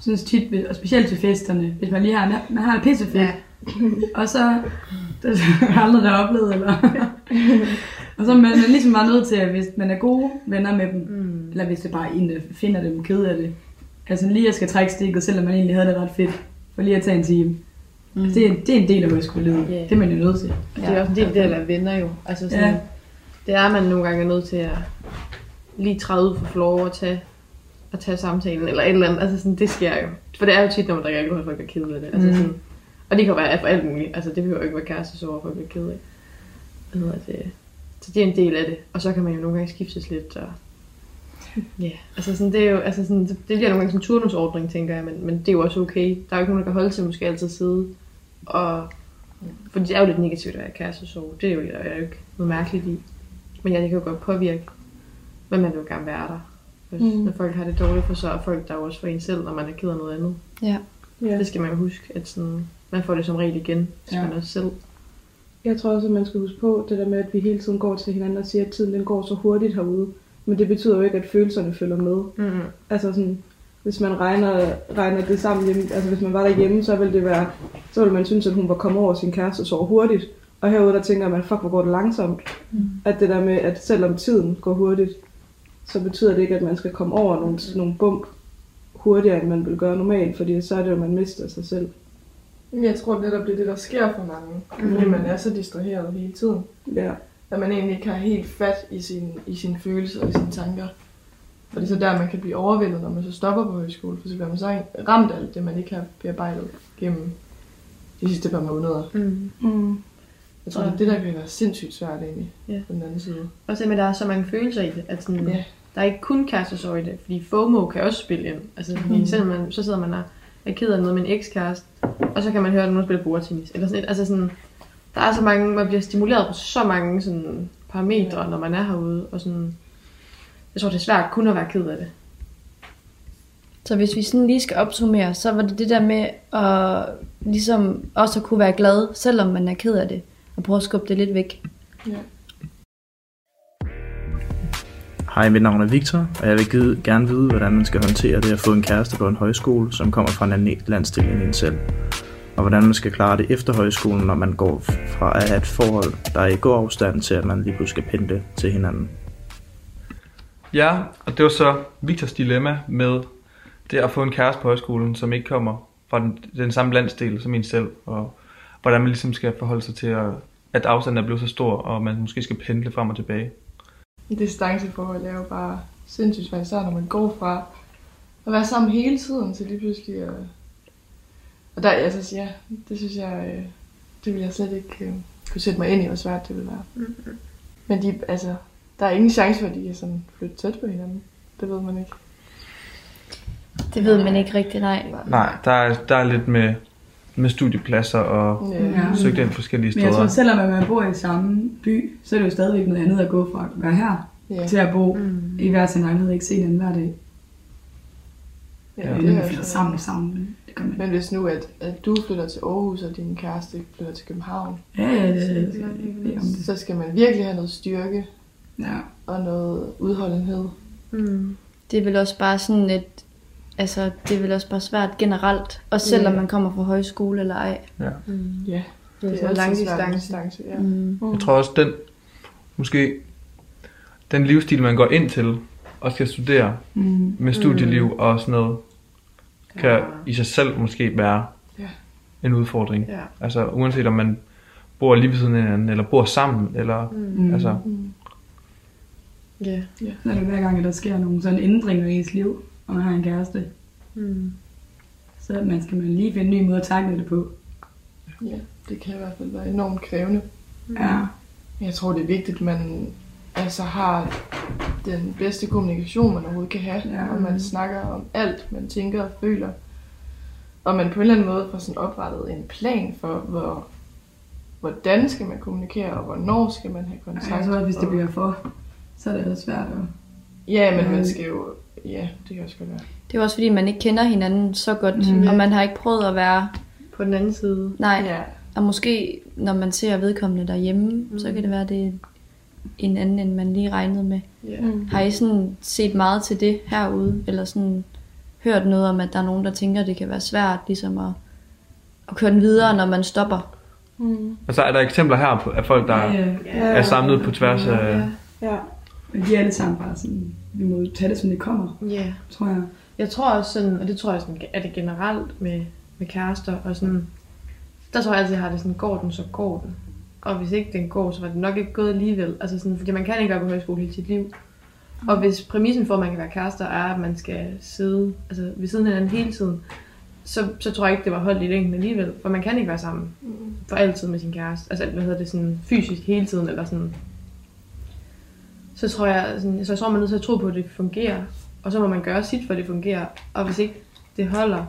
synes tit, ved- og specielt til festerne, hvis man lige har, man har det pissefedt, Ja. og så, det har jeg aldrig der oplevet, eller, og så er man, man ligesom bare nødt til, at hvis man er gode venner med dem, Mm. eller hvis det bare er en, der finder dem ked af det, altså lige at skal trække stikket, selvom man egentlig havde det ret fedt, for lige at tage en time. Mm. Altså, det, er, det er en del af højskolelivet. Ja. Det er man jo nødt til. Det er også en del af det at venner jo. Altså sådan, Ja. Det er man nogle gange nødt til at lige træde ud for floor og tage, og tage samtalen, eller et eller andet. Altså sådan, det sker jo. For det er jo tit, når man drikker alkohol, at folk er ked af det. Altså Mm. sådan, og det kan jo være for alt muligt. Altså det behøver ikke være kæreste, så folk bliver ked af. Hvad hedder det? Så det er en del af det. Og så kan man jo nogle gange skiftes lidt. Og... Ja, altså sådan, det er jo, altså sådan, det bliver nogle gange sådan en turnusordning, tænker jeg, men, men det er jo også okay. Der er jo ikke nogen, der kan holde til måske altid sidde. Og, for det er jo lidt negativt at være kærestesorg. Det er jo, der er jo ikke noget mærkeligt i. Men ja, det kan jo godt påvirke, men man vil jo gerne være der. Hvis, Mm. Når folk har det dårligt, for så er folk der jo også for en selv, når man er ked af noget andet. Ja. ja. Det skal man jo huske, at sådan, man får det som regel igen, hvis ja. man også selv. Jeg tror også, at man skal huske på det der med, at vi hele tiden går til hinanden og siger, at tiden den går så hurtigt herude. Men det betyder jo ikke, at følelserne følger med. Mm. Altså sådan, hvis man regner, regner det sammen hjemme, altså hvis man var derhjemme, så ville det være, så ville man synes, at hun var kommet over sin kæreste så hurtigt. Og herude der tænker man, fuck hvor går det langsomt. Mm. At det der med, at selvom tiden går hurtigt, så betyder det ikke, at man skal komme over nogle, nogle bump hurtigere, end man vil gøre normalt, fordi så er det jo, at man mister sig selv. Men Jeg tror, det der bliver det, der sker for mange. Mm. Fordi man er så distraheret hele tiden. Ja. At man egentlig ikke har helt fat i, sin, i sine følelser og sine tanker. Og det er så der, man kan blive overvældet, når man så stopper på højskole. For så bliver man så ramt af alt det, man ikke har bearbejdet gennem de sidste par måneder. Mm. Mm. Jeg tror, det er det, der kan være sindssygt svært egentlig Ja. på den anden side. Og så med, at der er så mange følelser i det. At sådan, Ja. Der er ikke kun kærestesorg i det, fordi FOMO kan også spille ind. Altså, fordi Mhm. selvom man, så sidder man og er ked af noget med en ekskæreste, og så kan man høre, at nogen spiller bordtennis. Eller sådan et. Altså sådan, der er så mange, man bliver stimuleret på så mange sådan, parametre, Ja. når man er herude. Og sådan, jeg tror, det er svært kun at være ked af det. Så hvis vi sådan lige skal opsummere, så var det det der med at ligesom også at kunne være glad, selvom man er ked af det, og prøve at skubbe det lidt væk. Ja. Hej, mit navn er Victor, og jeg vil gide- gerne vide, hvordan man skal håndtere det at få en kæreste på en højskole, som kommer fra en anden landstil end en selv. Og hvordan man skal klare det efter højskolen, når man går fra at have et forhold, der er i god afstand til, at man lige pludselig skal pendle til hinanden. Ja, og det var så Victors dilemma med det at få en kæreste på højskolen, som ikke kommer fra den, den samme landsdel som en selv, og hvordan man ligesom skal forholde sig til, at, at afstanden er blevet så stor, og man måske skal pendle frem og tilbage. Distanceforhold er jo bare sindssygt svært, især når man går fra at være sammen hele tiden til lige pludselig at... Og der, altså, ja, det synes jeg, øh, det vil jeg slet ikke øh, kunne sætte mig ind i, hvor svært det vil være. Mm-hmm. Men de, altså, der er ingen chance for, at de kan sådan flytte tæt på hinanden. Det ved man ikke. Det ved man ikke rigtig, nej. Nej, der er, der er lidt med, med studiepladser og Ja. Ja. søgt ind forskellige Men jeg tror, steder. selvom at man bor i samme by, så er det jo stadigvæk noget andet at gå fra at være her Ja, til at bo Mm. i hver sin lejlighed og ikke se hinanden hver dag. ja, Ja, det er er flytter sammen sammen. men Det kan man. Men hvis nu, at, at du flytter til Aarhus, og din kæreste flytter til København, Ja, ja, det, det, det, det, det. så skal man virkelig have noget styrke Ja. og noget udholdenhed. Mm. Det er vel også bare sådan et, altså det er vel også bare svært generelt, og selvom Ja. man kommer fra højskole eller ej. Mm. Ja, Det er, det sådan er lang distance. distance. Ja. Mm. Jeg tror også, den måske den livsstil, man går ind til og skal studere Mm. med studieliv og sådan noget, kan i sig selv måske være Ja. en udfordring. Ja. Altså uanset om man bor lige ved siden af hinanden, eller bor sammen, eller Mm. altså, Mm. Ja. Er det hver gang, der sker nogle sådan ændringer i ens liv, og man har en kæreste, Mm. så man skal man lige finde en ny måde at takle det på. ja, det kan i hvert fald være enormt krævende. Ja. Jeg tror, det er vigtigt, at man altså har den bedste kommunikation, man overhovedet kan have. Ja. Og man snakker om alt, man tænker og føler. Og man på en eller anden måde får sådan oprettet en plan for, hvor, hvordan skal man kommunikere, og hvornår skal man have kontakt. Ej, jeg tror, at hvis det bliver for, så er det også svært at... Ja, men Mm. man skal jo... Ja, det kan også godt være. Det er jo også fordi, man ikke kender hinanden så godt, Mm. og man har ikke prøvet at være, På den anden side. nej, Ja, og måske når man ser vedkommende derhjemme, mm. så kan det være, det er en anden, end man lige regnede med. ja. Mm. Har I sådan set meget til det herude, eller sådan hørt noget om, at der er nogen, der tænker, at det kan være svært ligesom at, at køre den videre, når man stopper? Mm. altså er der eksempler her på, af folk, der Ja, er samlet på tværs af... Ja. men de er alle sammen bare sådan, vi må tage det, som det kommer, Ja. tror jeg. Jeg tror også sådan, og det tror jeg sådan, er det generelt med, med kærester, og sådan, der tror jeg altid, jeg har det sådan, går den, så går den. Og hvis ikke den går, så var det nok ikke gået alligevel. Altså sådan, fordi man kan ikke være på højskole hele sit liv. Og hvis præmissen for, at man kan være kærester, er, at man skal sidde altså, ved siden af hinanden hele tiden, så, så tror jeg ikke, det var holdt i længden alligevel. For man kan ikke være sammen for altid med sin kæreste. Altså, hvad hedder det, sådan fysisk hele tiden, eller sådan. Så tror jeg, sådan, så jeg tror, man er nødt til at tro på, at det fungerer. Og så må man gøre sit, for at det fungerer. Og hvis ikke det holder,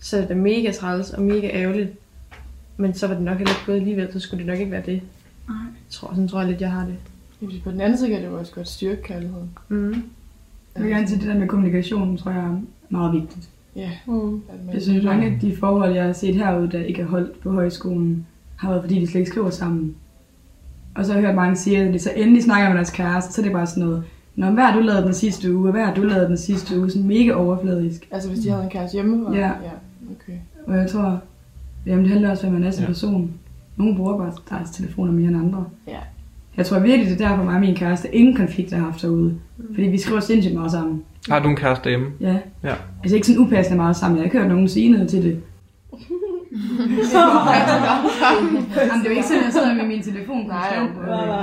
så er det mega træls og mega ærgerligt. Men så var det nok heller ikke gået alligevel, så skulle det nok ikke være det. Nej. Jeg tror, sådan tror jeg lidt, jeg har det. Fordi på den anden side kan det jo også godt styrke kærligheden. Mm. Jeg vil gerne sige, det der med kommunikation, tror jeg er meget vigtigt. Ja, Mm. at man Jeg synes, mange af de forhold, jeg har set herude, der ikke er holdt på højskolen, har været fordi, de slet ikke skriver sammen. Og så har jeg hørt mange sige, at de så endelig snakker med deres kæreste, så er det bare sådan noget, Nå, hvad har du lavet den sidste uge, og hvad har du lavet den sidste uge? Sådan mega overfladisk. Altså hvis de havde en kæreste hjemme? Ja. ja. Okay. Og jeg tror, jamen det handler også om, at man er som Ja. person. Nogle bruger bare deres telefoner mere end andre. Ja. Jeg tror virkelig, det er derfor mig og min kæreste ingen konflikter har haft derude. Fordi vi skriver sindssygt meget sammen. Har du en kæreste hjemme? Ja. Ja. Altså ikke sådan upassende meget sammen. Jeg har ikke hørt nogen sige noget til det. Jamen, det er jo ikke sådan, at jeg sidder med min telefon nej,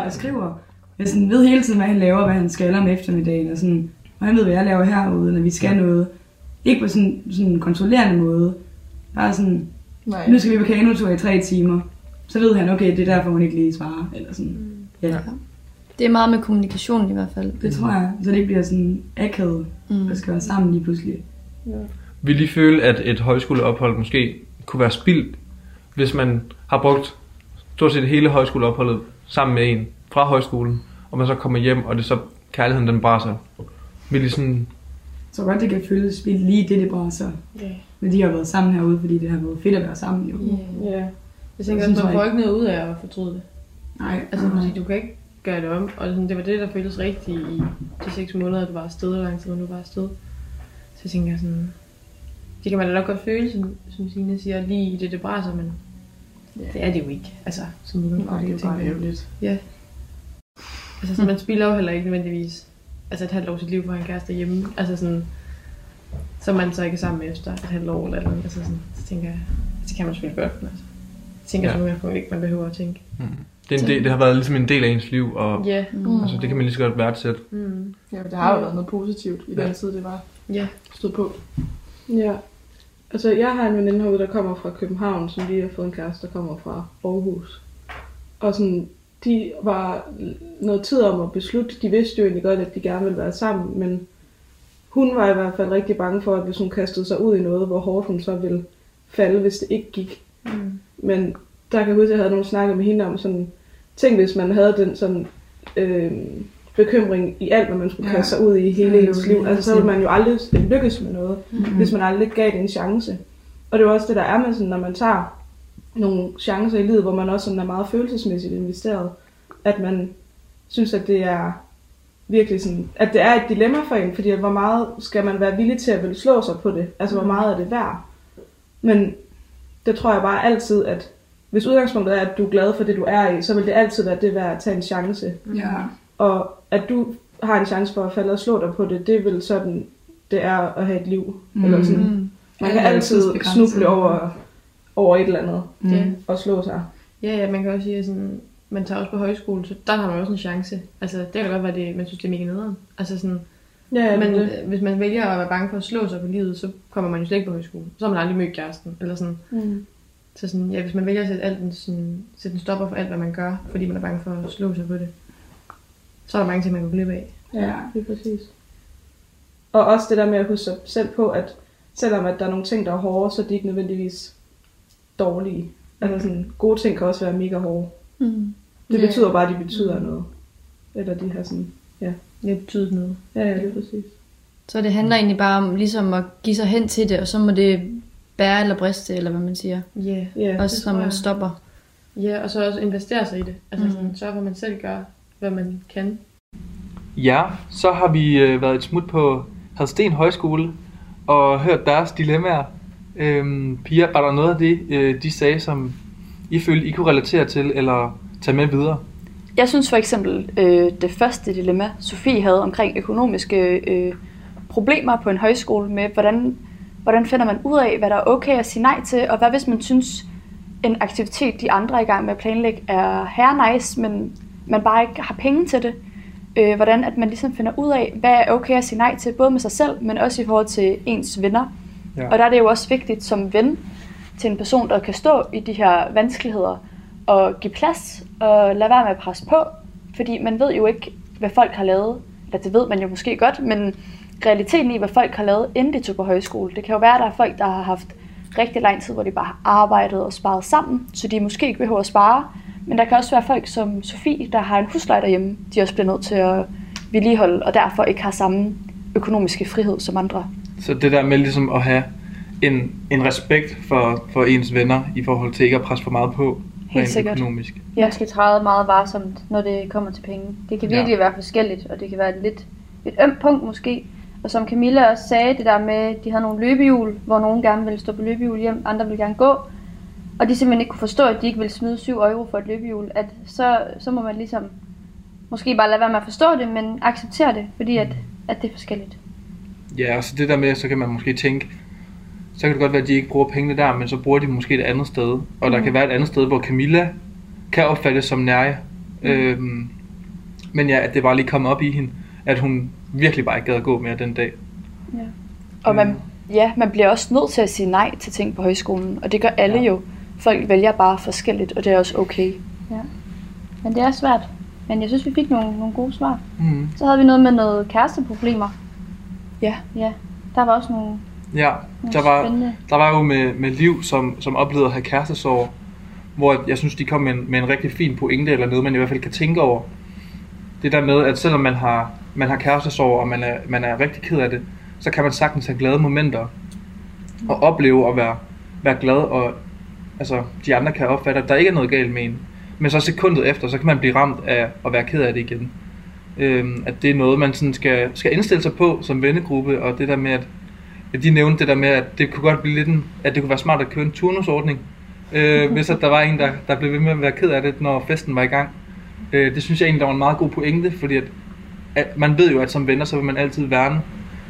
og skriver. Jeg sådan ved hele tiden, hvad han laver, hvad han skal om eftermiddagen. Og, sådan, og han ved, hvad jeg laver herude, når vi skal noget. Ikke på sådan, sådan en kontrollerende måde. Bare sådan, Nej. nu skal vi på kanotur i tre timer. Så ved han, okay, det er derfor, hun ikke lige svarer. Eller sådan. Ja, Det er meget med kommunikation i hvert fald. det tror jeg. Så det ikke bliver sådan akavet, Mm. der skal være sammen lige pludselig. Vil I føle, at et højskoleophold måske kunne være spildt, hvis man har brugt stort set hele højskoleopholdet sammen med en fra højskolen, og man så kommer hjem, og det er så kærligheden den bare så. Vil I sådan... Så godt det kan føles spildt lige det, det bare så. Ja. Men de har været sammen herude, fordi det har været fedt at være sammen jo. Ja. Jeg Det tænker synes også, man jeg får ikke noget ud af at fortryde det. Nej, Altså, nej. fordi du kan ikke gøre det om. Og sådan, det var det, der føltes rigtigt i de seks måneder, du var afsted, og lang tid du var afsted. Så jeg tænker sådan, det kan man da nok godt føle, som, som Signe siger, lige i det, det braser, men Ja. det er det jo ikke. Altså, som udgangspunkt, det er jeg tænker. bare ærgerligt. Altså, så man spilder jo heller ikke nødvendigvis altså et halvt år sit liv for en kæreste hjemme. Altså sådan, som man så ikke er sammen med efter et halvt år eller noget. Altså sådan, så tænker jeg, det kan man selvfølgelig godt, men altså, jeg tænker Ja. ja. som udgangspunkt ikke, man behøver at tænke. Det, er en del, det har været ligesom en del af ens liv, og Ja. Mm. altså, det kan man lige så godt værdsætte. Mm. Ja, det har jo været noget positivt i den tid, det var Ja. stod på. Ja. Altså, jeg har en veninde herude, der kommer fra København, som lige har fået en kæreste, der kommer fra Aarhus. Og sådan, de var noget tid om at beslutte. De vidste jo egentlig godt, at de gerne ville være sammen, men hun var i hvert fald rigtig bange for, at hvis hun kastede sig ud i noget, hvor hårdt hun så ville falde, hvis det ikke gik. Mm. Men der kan jeg huske, at jeg havde nogle snakker med hende om sådan, tænk hvis man havde den sådan, øh, bekymring i alt, hvad man skulle kaste sig ud i hele Ja, ens liv. Altså så ville man jo aldrig lykkes med noget, Mm. hvis man aldrig gav det en chance. Og det er jo også det, der er med, sådan, når man tager nogle chancer i livet, hvor man også sådan er meget følelsesmæssigt investeret, at man synes, at det er virkelig sådan, at det er et dilemma for en, fordi at hvor meget skal man være villig til at ville slå sig på det? Altså, hvor meget er det værd? Men det tror jeg bare altid, at hvis udgangspunktet er, at du er glad for det, du er i, så vil det altid være det værd at tage en chance. Ja. Og at du har en chance for at falde og slå dig på det, det er vel sådan, det er at have et liv. Mm. Eller sådan. Mm. Man kan det altid snuble over, over et eller andet Mm. Og slå sig. Ja, ja, man kan også sige, at sådan, man tager også på højskole, så der har man også en chance. Altså, det kan godt være, det, man synes, det er mega nederen. Altså sådan, Ja, ja, men øh, hvis man vælger at være bange for at slå sig på livet, så kommer man jo slet ikke på højskole. Så har man aldrig mødt kæresten. Eller sådan. mm. Så sådan, ja, hvis man vælger at sætte, alt, en sådan, sætte en stopper for alt, hvad man gør, fordi man er bange for at slå sig på det, så er der mange ting, man kan glip af. ja, det er præcis. Og også det der med at huske sig selv på, at selvom at der er nogle ting, der er hårde, så er de ikke nødvendigvis dårlige. Altså sådan, gode ting kan også være mega hårde. Mm. Det Ja. betyder bare, at de betyder noget. Eller de har sådan, Det betyder noget. ja, ja, det er præcis. Så det handler egentlig bare om ligesom at give sig hen til det, og så må det bære eller briste, eller hvad man siger. Ja, Ja, Også det når man stopper. ja og så også investere sig i det. Altså Mm. sådan, sørge for, at man selv gør, hvad man kan. Ja, så har vi øh, været et smut på Hadsten Højskole og hørt deres dilemmaer. Øhm, Pia, var der noget af det, øh, de sagde, som I følte, I kunne relatere til eller tage med videre? Jeg synes for eksempel, øh, det første dilemma, Sofie havde omkring økonomiske øh, problemer på en højskole med, hvordan, hvordan finder man ud af, hvad der er okay at sige nej til, og hvad hvis man synes, en aktivitet, de andre er i gang med at planlægge, er her nice, men man bare ikke har penge til det. Øh, hvordan at man ligesom finder ud af, hvad er okay at sige nej til, både med sig selv, men også i forhold til ens venner. Ja. Og der er det jo også vigtigt som ven til en person, der kan stå i de her vanskeligheder, og give plads, og lade være med at presse på, fordi man ved jo ikke, hvad folk har lavet. Eller det ved man jo måske godt, men realiteten i, hvad folk har lavet, inden de tog på højskole. Det kan jo være, at der er folk, der har haft rigtig lang tid, hvor de bare har arbejdet og sparet sammen, så de måske ikke behøver at spare. Men der kan også være folk som Sofie, der har en husleje derhjemme, de også bliver nødt til at vedligeholde, og derfor ikke har samme økonomiske frihed som andre. Så det der med ligesom at have en, en respekt for, for ens venner i forhold til ikke at presse for meget på rent sikkert. økonomisk. Man skal træde meget varsomt, når det kommer til penge. Det kan Ja. virkelig være forskelligt, og det kan være lidt et ømt punkt måske. Og som Camilla også sagde, det der med, de havde nogle løbehjul, hvor nogen gerne ville stå på løbehjul hjem, andre ville gerne gå. Og de simpelthen ikke kunne forstå, at de ikke ville smide 7 euro for et løbehjul. At så, så må man ligesom måske bare lade være med at forstå det, men acceptere det, fordi at, at det er forskelligt. Ja, og så det der med, så kan man måske tænke, så kan det godt være, at de ikke bruger pengene der, men så bruger de måske et andet sted. Og mm. der kan være et andet sted, hvor Camilla kan opfattes som nær. Mm. Øhm, men ja, at det bare lige kom op i hende, at hun virkelig bare ikke gad at gå mere den dag. Ja. Og man, ja, man bliver også nødt til at sige nej til ting på højskolen, og det gør alle ja. jo. Folk vælger bare forskelligt, og det er også okay. Ja. Men det er svært. Men jeg synes, vi fik nogle, nogle gode svar. Mm. Så havde vi noget med noget kæresteproblemer. Ja. Ja, der var også nogle, Ja, nogle der var, spændende... der var jo med, med Liv, som, som oplevede at have kærestesorg, hvor jeg synes, de kom med en, med en rigtig fin pointe, eller noget, man i hvert fald kan tænke over. Det der med, at selvom man har, man har kærestesorg, og man er, man er rigtig ked af det, så kan man sagtens have glade momenter, og opleve at være, være glad, og altså, de andre kan opfatte, at der ikke er noget galt med en. Men så sekundet efter, så kan man blive ramt af at være ked af det igen. Øhm, at det er noget, man sådan skal, skal indstille sig på som vennegruppe, og det der med, at, at de nævnte det der med, at det kunne godt blive lidt en, at det kunne være smart at køre en turnusordning, øh, hvis at der var en, der, der blev ved med at være ked af det, når festen var i gang. Øh, det synes jeg egentlig, der var en meget god pointe, fordi at, at man ved jo, at som venner, så vil man altid værne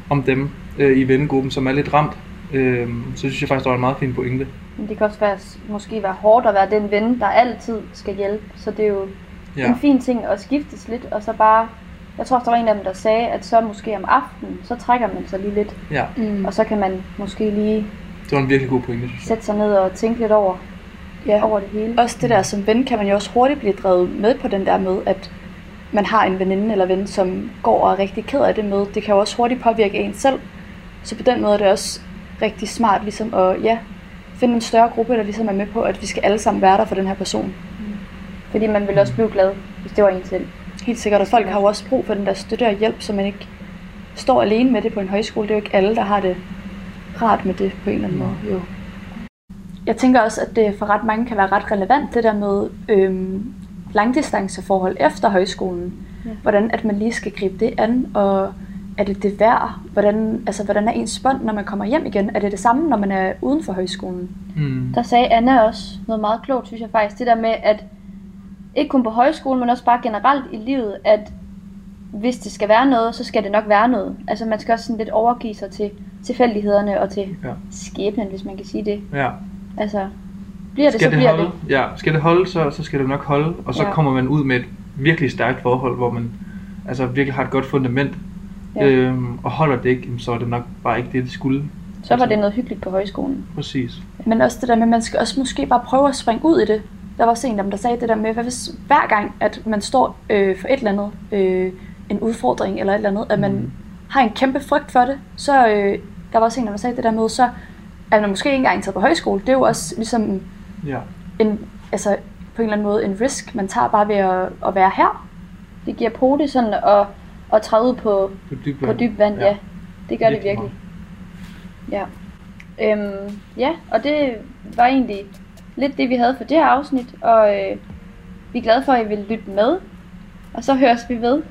om dem øh, i vennegruppen, som er lidt ramt. Øh, så synes jeg faktisk, der var en meget fin pointe. Men det kan også være, måske være hårdt at være den ven, der altid skal hjælpe. Så det er jo Ja. en fin ting at skiftes lidt, og så bare... Jeg tror også, der var en af dem, der sagde, at så måske om aftenen, så trækker man sig lige lidt. Ja, Mm. Og så kan man måske lige det var en virkelig god pointe, synes jeg. sætte sig ned og tænke lidt over, Ja. over det hele. Også det der som ven, kan man jo også hurtigt blive drevet med på den der med, at man har en veninde eller ven, som går og er rigtig ked af det med. Det kan jo også hurtigt påvirke en selv. Så på den måde er det også rigtig smart ligesom at ja, finde en større gruppe, der ligesom er med på, at vi skal alle sammen være der for den her person. Fordi man ville også blive glad, hvis det var en selv. Helt sikkert, og folk har jo også brug for den der støtte og hjælp, så man ikke står alene med det på en højskole. Det er jo ikke alle, der har det rart med det på en eller anden måde. Jo. Jeg tænker også, at det for ret mange kan være ret relevant, det der med øhm, langdistanceforhold efter højskolen. Ja. Hvordan at man lige skal gribe det an, og er det det værd? Hvordan, altså, hvordan er ens bånd, når man kommer hjem igen? Er det det samme, når man er uden for højskolen? Mm. Der sagde Anna også noget meget klogt, synes jeg faktisk. Det der med, at ikke kun på højskolen, men også bare generelt i livet, at hvis det skal være noget, så skal det nok være noget. Altså man skal også sådan lidt overgive sig til tilfældighederne og til Ja. skæbnen, hvis man kan sige det. Ja. Altså, bliver det, skal så det bliver holde? det. Ja, skal det holde, så, så skal det nok holde. Og så Ja. kommer man ud med et virkelig stærkt forhold, hvor man altså virkelig har et godt fundament. Ja. Øhm, og holder det ikke, så er det nok bare ikke det, det skulle. Så var det noget hyggeligt på højskolen. Præcis. Men også det der med, at man skal også måske bare prøve at springe ud i det. Der var også en af dem, der sagde det der med, hvad hvis hver gang, at man står øh, for et eller andet, øh, en udfordring eller et eller andet, at man Mhm. har en kæmpe frygt for det, så øh, der var også en, der sagde det der med, så er man måske ikke engang taget på højskole. Det er jo også ligesom Ja. en, altså på en eller anden måde en risk, man tager bare ved at, at være her. Det giver pote sådan at, at træde ud på, På dyb på dyb vand, ja. ja. Det gør det Virkelig virkelig. Ja. Øhm, ja, og det var egentlig lidt det, vi havde for det her afsnit, og øh, vi er glade for, at I vil lytte med, og så høres vi ved.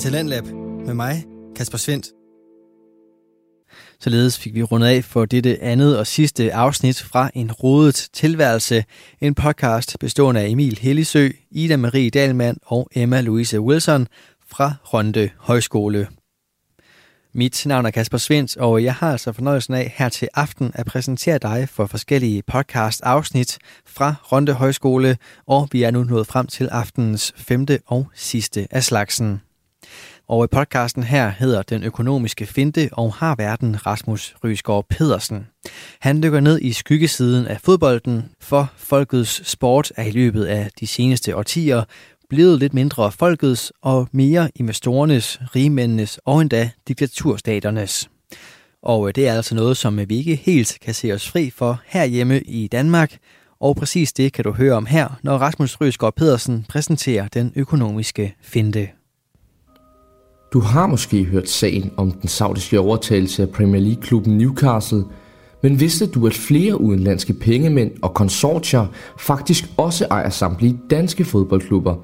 Til Talentlab med mig, Kasper Svendt. Således fik vi rundet af for dette andet og sidste afsnit fra En rodet tilværelse, en podcast bestående af Emil Hellisø, Ida Marie Dalmand og Emma Louise Wilson fra Ronde Højskole. Mit navn er Kasper Svendt, og jeg har altså fornøjelsen af her til aften at præsentere dig for forskellige podcast-afsnit fra Ronde Højskole, og vi er nu nået frem til aftenens femte og sidste af slagsen. Og i podcasten her hedder Den Økonomiske Finte og har verden Rasmus Rysgaard Pedersen. Han dykker ned i skyggesiden af fodbolden, for folkets sport er i løbet af de seneste årtier blevet lidt mindre folkets og mere investorernes, rigmændenes og endda diktaturstaternes. Og øh, det er altså noget, som øh, vi ikke helt kan se os fri for herhjemme i Danmark, og præcis det kan du høre om her, når Rasmus Røsgaard Pedersen præsenterer den økonomiske finte. Du har måske hørt sagen om den saudiske overtagelse af Premier League-klubben Newcastle, men vidste du, at flere udenlandske pengemænd og konsortier faktisk også ejer samtlige danske fodboldklubber?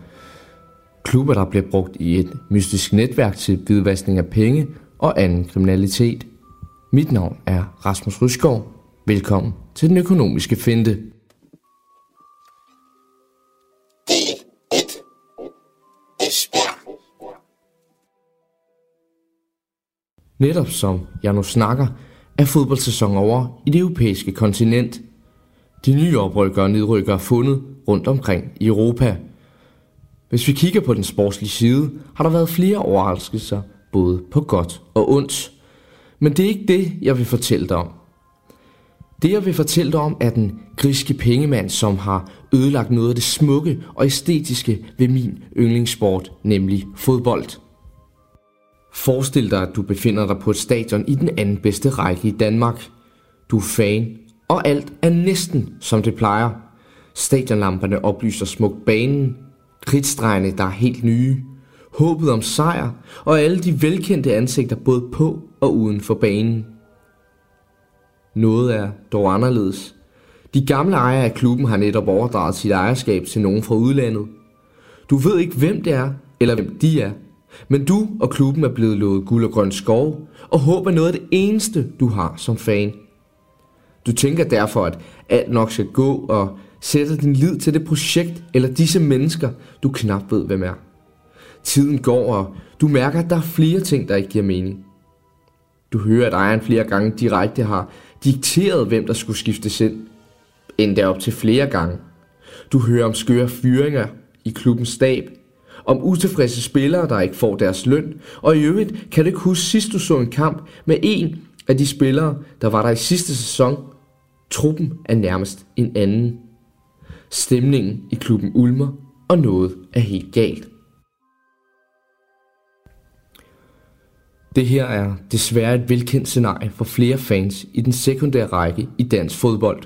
Klubber, der bliver brugt i et mystisk netværk til hvidvaskning af penge og anden kriminalitet. Mit navn er Rasmus Ryskov. Velkommen til den økonomiske finte. Netop som jeg nu snakker, er fodboldsæsonen over i det europæiske kontinent. De nye oprykkere og nedrykkere er fundet rundt omkring i Europa. Hvis vi kigger på den sportslige side, har der været flere overraskelser, både på godt og ondt. Men det er ikke det, jeg vil fortælle dig om. Det jeg vil fortælle dig om er den griske pengemand, som har ødelagt noget af det smukke og æstetiske ved min yndlingssport, nemlig fodbold. Forestil dig, at du befinder dig på et stadion i den anden bedste række i Danmark. Du er fan, og alt er næsten som det plejer. Stadionlamperne oplyser smukt banen, kridtstregene, der er helt nye, håbet om sejr og alle de velkendte ansigter både på og uden for banen. Noget er dog anderledes. De gamle ejere af klubben har netop overdraget sit ejerskab til nogen fra udlandet. Du ved ikke, hvem det er, eller hvem de er, men du og klubben er blevet lovet guld og grøn skov, og håb er noget af det eneste, du har som fan. Du tænker derfor, at alt nok skal gå, og sætter din lid til det projekt eller disse mennesker, du knap ved, hvem er. Tiden går, og du mærker, at der er flere ting, der ikke giver mening. Du hører, at ejeren flere gange direkte har dikteret, hvem der skulle skiftes ind. Endda op til flere gange. Du hører om skøre fyringer i klubbens stab, om utilfredse spillere, der ikke får deres løn, og i øvrigt kan du ikke huske sidst du så en kamp med en af de spillere, der var der i sidste sæson. Truppen er nærmest en anden. Stemningen i klubben ulmer, og noget er helt galt. Det her er desværre et velkendt scenarie for flere fans i den sekundære række i dansk fodbold.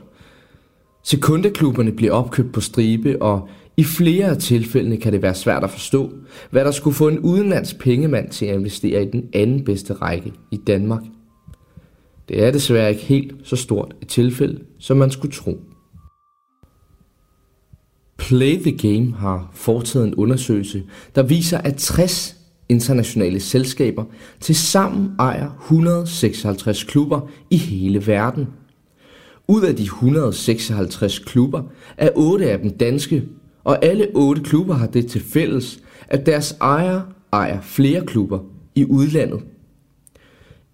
Sekundeklubberne bliver opkøbt på stribe, og i flere af tilfældene kan det være svært at forstå, hvad der skulle få en udenlands pengemand til at investere i den anden bedste række i Danmark. Det er desværre ikke helt så stort et tilfælde, som man skulle tro. Play the Game har foretaget en undersøgelse, der viser, at 60 internationale selskaber til sammen ejer 156 klubber i hele verden. Ud af de 156 klubber er 8 af dem danske, og alle otte klubber har det til fælles, at deres ejer ejer flere klubber i udlandet.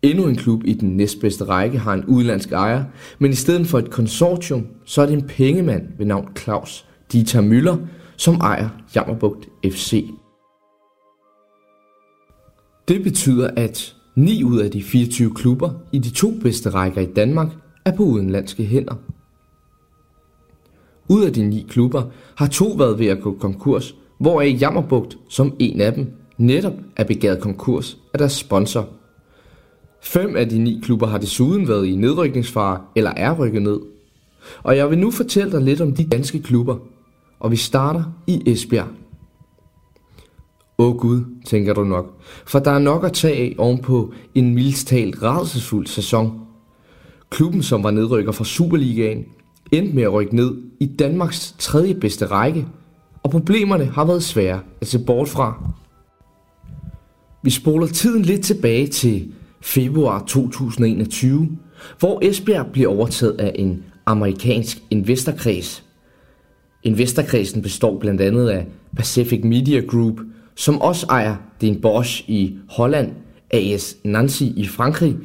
Endnu en klub i den næstbedste række har en udlandsk ejer, men i stedet for et konsortium, så er det en pengemand ved navn Claus Dieter Müller, som ejer Jammerbugt FC. Det betyder, at 9 ud af de 24 klubber i de to bedste rækker i Danmark er på udenlandske hænder. Ud af de ni klubber har to været ved at gå konkurs, hvoraf Jammerbugt som en af dem netop er begæret konkurs af deres sponsor. Fem af de ni klubber har desuden været i nedrykningsfare eller er rykket ned. Og jeg vil nu fortælle dig lidt om de danske klubber, og vi starter i Esbjerg. Åh Gud, tænker du nok, for der er nok at tage af ovenpå en mildstalt rædselsfuld sæson. Klubben, som var nedrykker fra Superligaen, endte med at rykke ned i Danmarks tredje bedste række, og problemerne har været svære at se bort fra. Vi spoler tiden lidt tilbage til februar 2021, hvor Esbjerg bliver overtaget af en amerikansk investorkreds. Investorkredsen består blandt andet af Pacific Media Group, som også ejer Den Bosch i Holland, AS Nancy i Frankrig,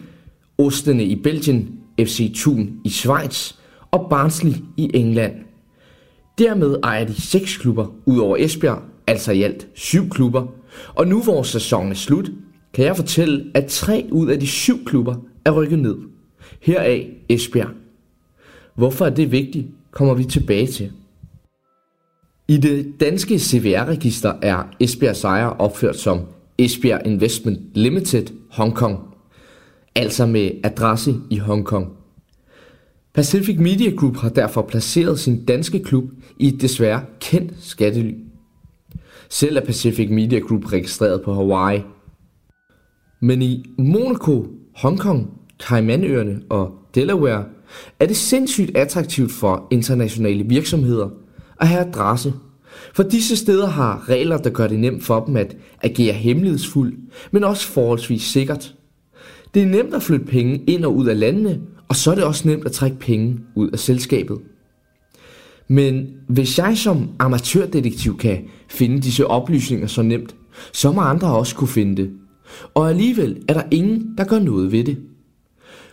Ostene i Belgien, FC Thun i Schweiz og Barnsley i England. Dermed ejer de seks klubber ud over Esbjerg, altså i alt syv klubber. Og nu hvor sæsonen er slut, kan jeg fortælle, at tre ud af de syv klubber er rykket ned. Heraf Esbjerg. Hvorfor er det vigtigt, kommer vi tilbage til. I det danske CVR-register er Esbjerg Sejr opført som Esbjerg Investment Limited Hong Kong, altså med adresse i Hong Kong. Pacific Media Group har derfor placeret sin danske klub i et desværre kendt skattely. Selv er Pacific Media Group registreret på Hawaii. Men i Monaco, Hongkong, Caymanøerne og Delaware er det sindssygt attraktivt for internationale virksomheder at have adresse. For disse steder har regler, der gør det nemt for dem at agere hemmelighedsfuldt, men også forholdsvis sikkert. Det er nemt at flytte penge ind og ud af landene, og så er det også nemt at trække penge ud af selskabet. Men hvis jeg som amatørdetektiv kan finde disse oplysninger så nemt, så må andre også kunne finde det. Og alligevel er der ingen, der gør noget ved det.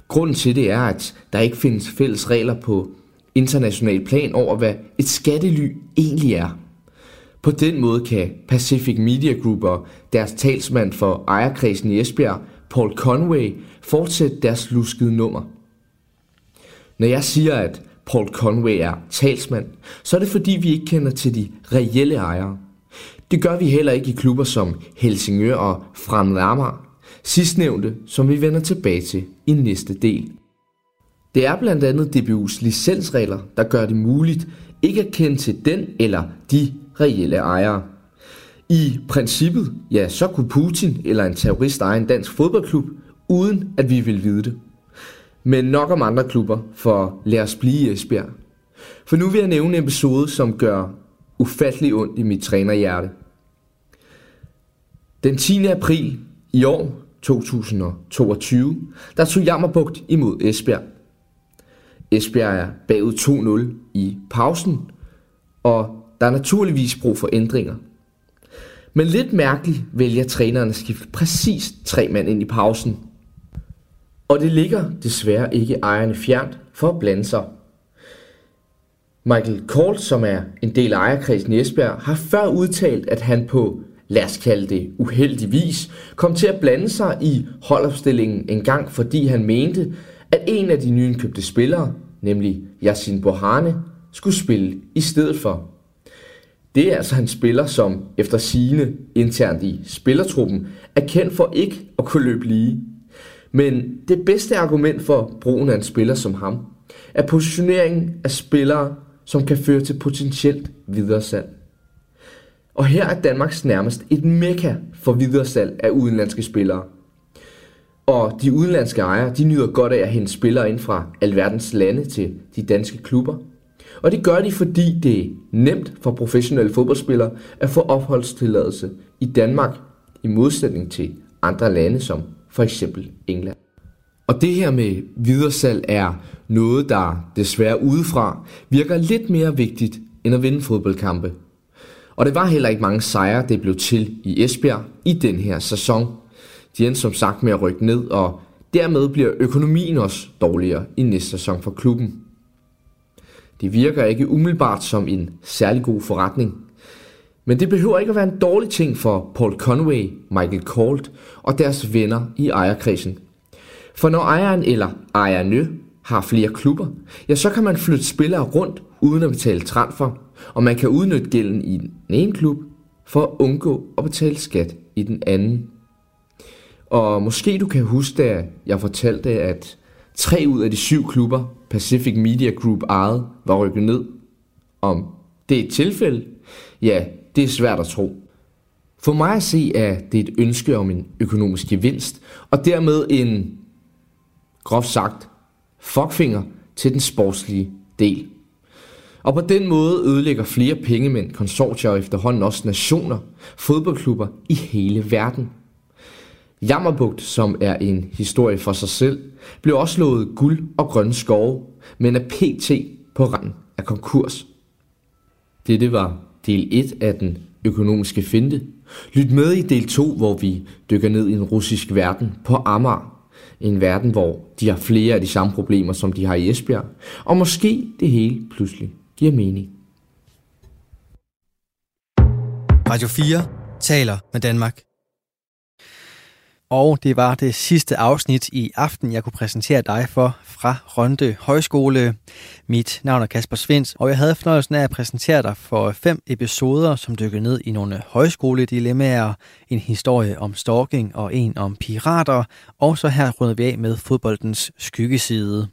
Grunden til det er, at der ikke findes fælles regler på international plan over, hvad et skattely egentlig er. På den måde kan Pacific Media Group og deres talsmand for ejerkredsen i Esbjerg, Paul Conway, fortsætte deres luskede nummer. Når jeg siger, at Paul Conway er talsmand, så er det fordi, vi ikke kender til de reelle ejere. Det gør vi heller ikke i klubber som Helsingør og Fremad Amager, sidstnævnte, som vi vender tilbage til i næste del. Det er blandt andet DBU's licensregler, der gør det muligt ikke at kende til den eller de reelle ejere. I princippet, ja, så kunne Putin eller en terrorist eje en dansk fodboldklub, uden at vi ville vide det. Men nok om andre klubber, for lad os blive i Esbjerg. For nu vil jeg nævne en episode, som gør ufattelig ondt i mit trænerhjerte. Den 10. april i år, 2022, der tog Jammerbugt imod Esbjerg. Esbjerg er bagud 2-0 i pausen, og der er naturligvis brug for ændringer. Men lidt mærkeligt vælger træneren at skifte præcis tre mand ind i pausen. Og det ligger desværre ikke ejerne fjernt for at blande sig. Michael Kort, som er en del af ejerkredsen i Esbjerg, har før udtalt, at han på, lad os kalde det uheldigvis, kom til at blande sig i holdopstillingen en gang, fordi han mente, at en af de nyindkøbte købte spillere, nemlig Yasin Bohane, skulle spille i stedet for. Det er altså en spiller, som efter sine internt i spillertruppen er kendt for ikke at kunne løbe lige. Men det bedste argument for brugen af en spiller som ham, er positioneringen af spillere, som kan føre til potentielt videresalg. Og her er Danmarks nærmest et mekka for videresalg af udenlandske spillere. Og de udenlandske ejere, de nyder godt af at hente spillere ind fra alverdens lande til de danske klubber – og det gør de, fordi det er nemt for professionelle fodboldspillere at få opholdstilladelse i Danmark, i modsætning til andre lande som for eksempel England. Og det her med videresalg er noget, der desværre udefra virker lidt mere vigtigt end at vinde fodboldkampe. Og det var heller ikke mange sejre, det blev til i Esbjerg i den her sæson. De endte som sagt med at rykke ned, og dermed bliver økonomien også dårligere i næste sæson for klubben. Det virker ikke umiddelbart som en særlig god forretning. Men det behøver ikke at være en dårlig ting for Paul Conway, Michael Colt og deres venner i ejerkredsen. For når ejeren eller ejerne har flere klubber, ja, så kan man flytte spillere rundt uden at betale transfer, og man kan udnytte gælden i den ene klub for at undgå at betale skat i den anden. Og måske du kan huske, da jeg fortalte, at tre ud af de syv klubber Pacific Media Group ejede, var rykket ned. Om det er et tilfælde? Ja, det er svært at tro. For mig at se er det et ønske om en økonomisk gevinst, og dermed en, groft sagt, fuckfinger til den sportslige del. Og på den måde ødelægger flere pengemænd, konsortier og efterhånden også nationer, fodboldklubber i hele verden. Jammerbugt, som er en historie for sig selv, blev også lovet guld og grønne skove, men er pt. på randen af konkurs. Dette var del 1 af den økonomiske finte. Lyt med i del 2, hvor vi dykker ned i en russisk verden på Amager. En verden, hvor de har flere af de samme problemer, som de har i Esbjerg. Og måske det hele pludselig giver mening. Radio 4 taler med Danmark. Og det var det sidste afsnit i aften, jeg kunne præsentere dig for fra Rønde Højskole. Mit navn er Kasper Svens, og jeg havde fornøjelsen af at præsentere dig for fem episoder, som dykker ned i nogle højskoledilemmaer, en historie om stalking og en om pirater, og så her runder vi af med fodboldens skyggeside.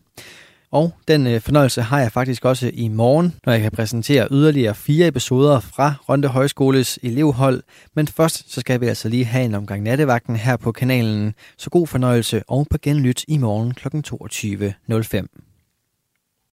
Og den øh, fornøjelse har jeg faktisk også i morgen, når jeg kan præsentere yderligere fire episoder fra Ronde Højskoles elevhold. Men først så skal vi altså lige have en omgang nattevagten her på kanalen. Så god fornøjelse og på genlyt i morgen kl. 22.05.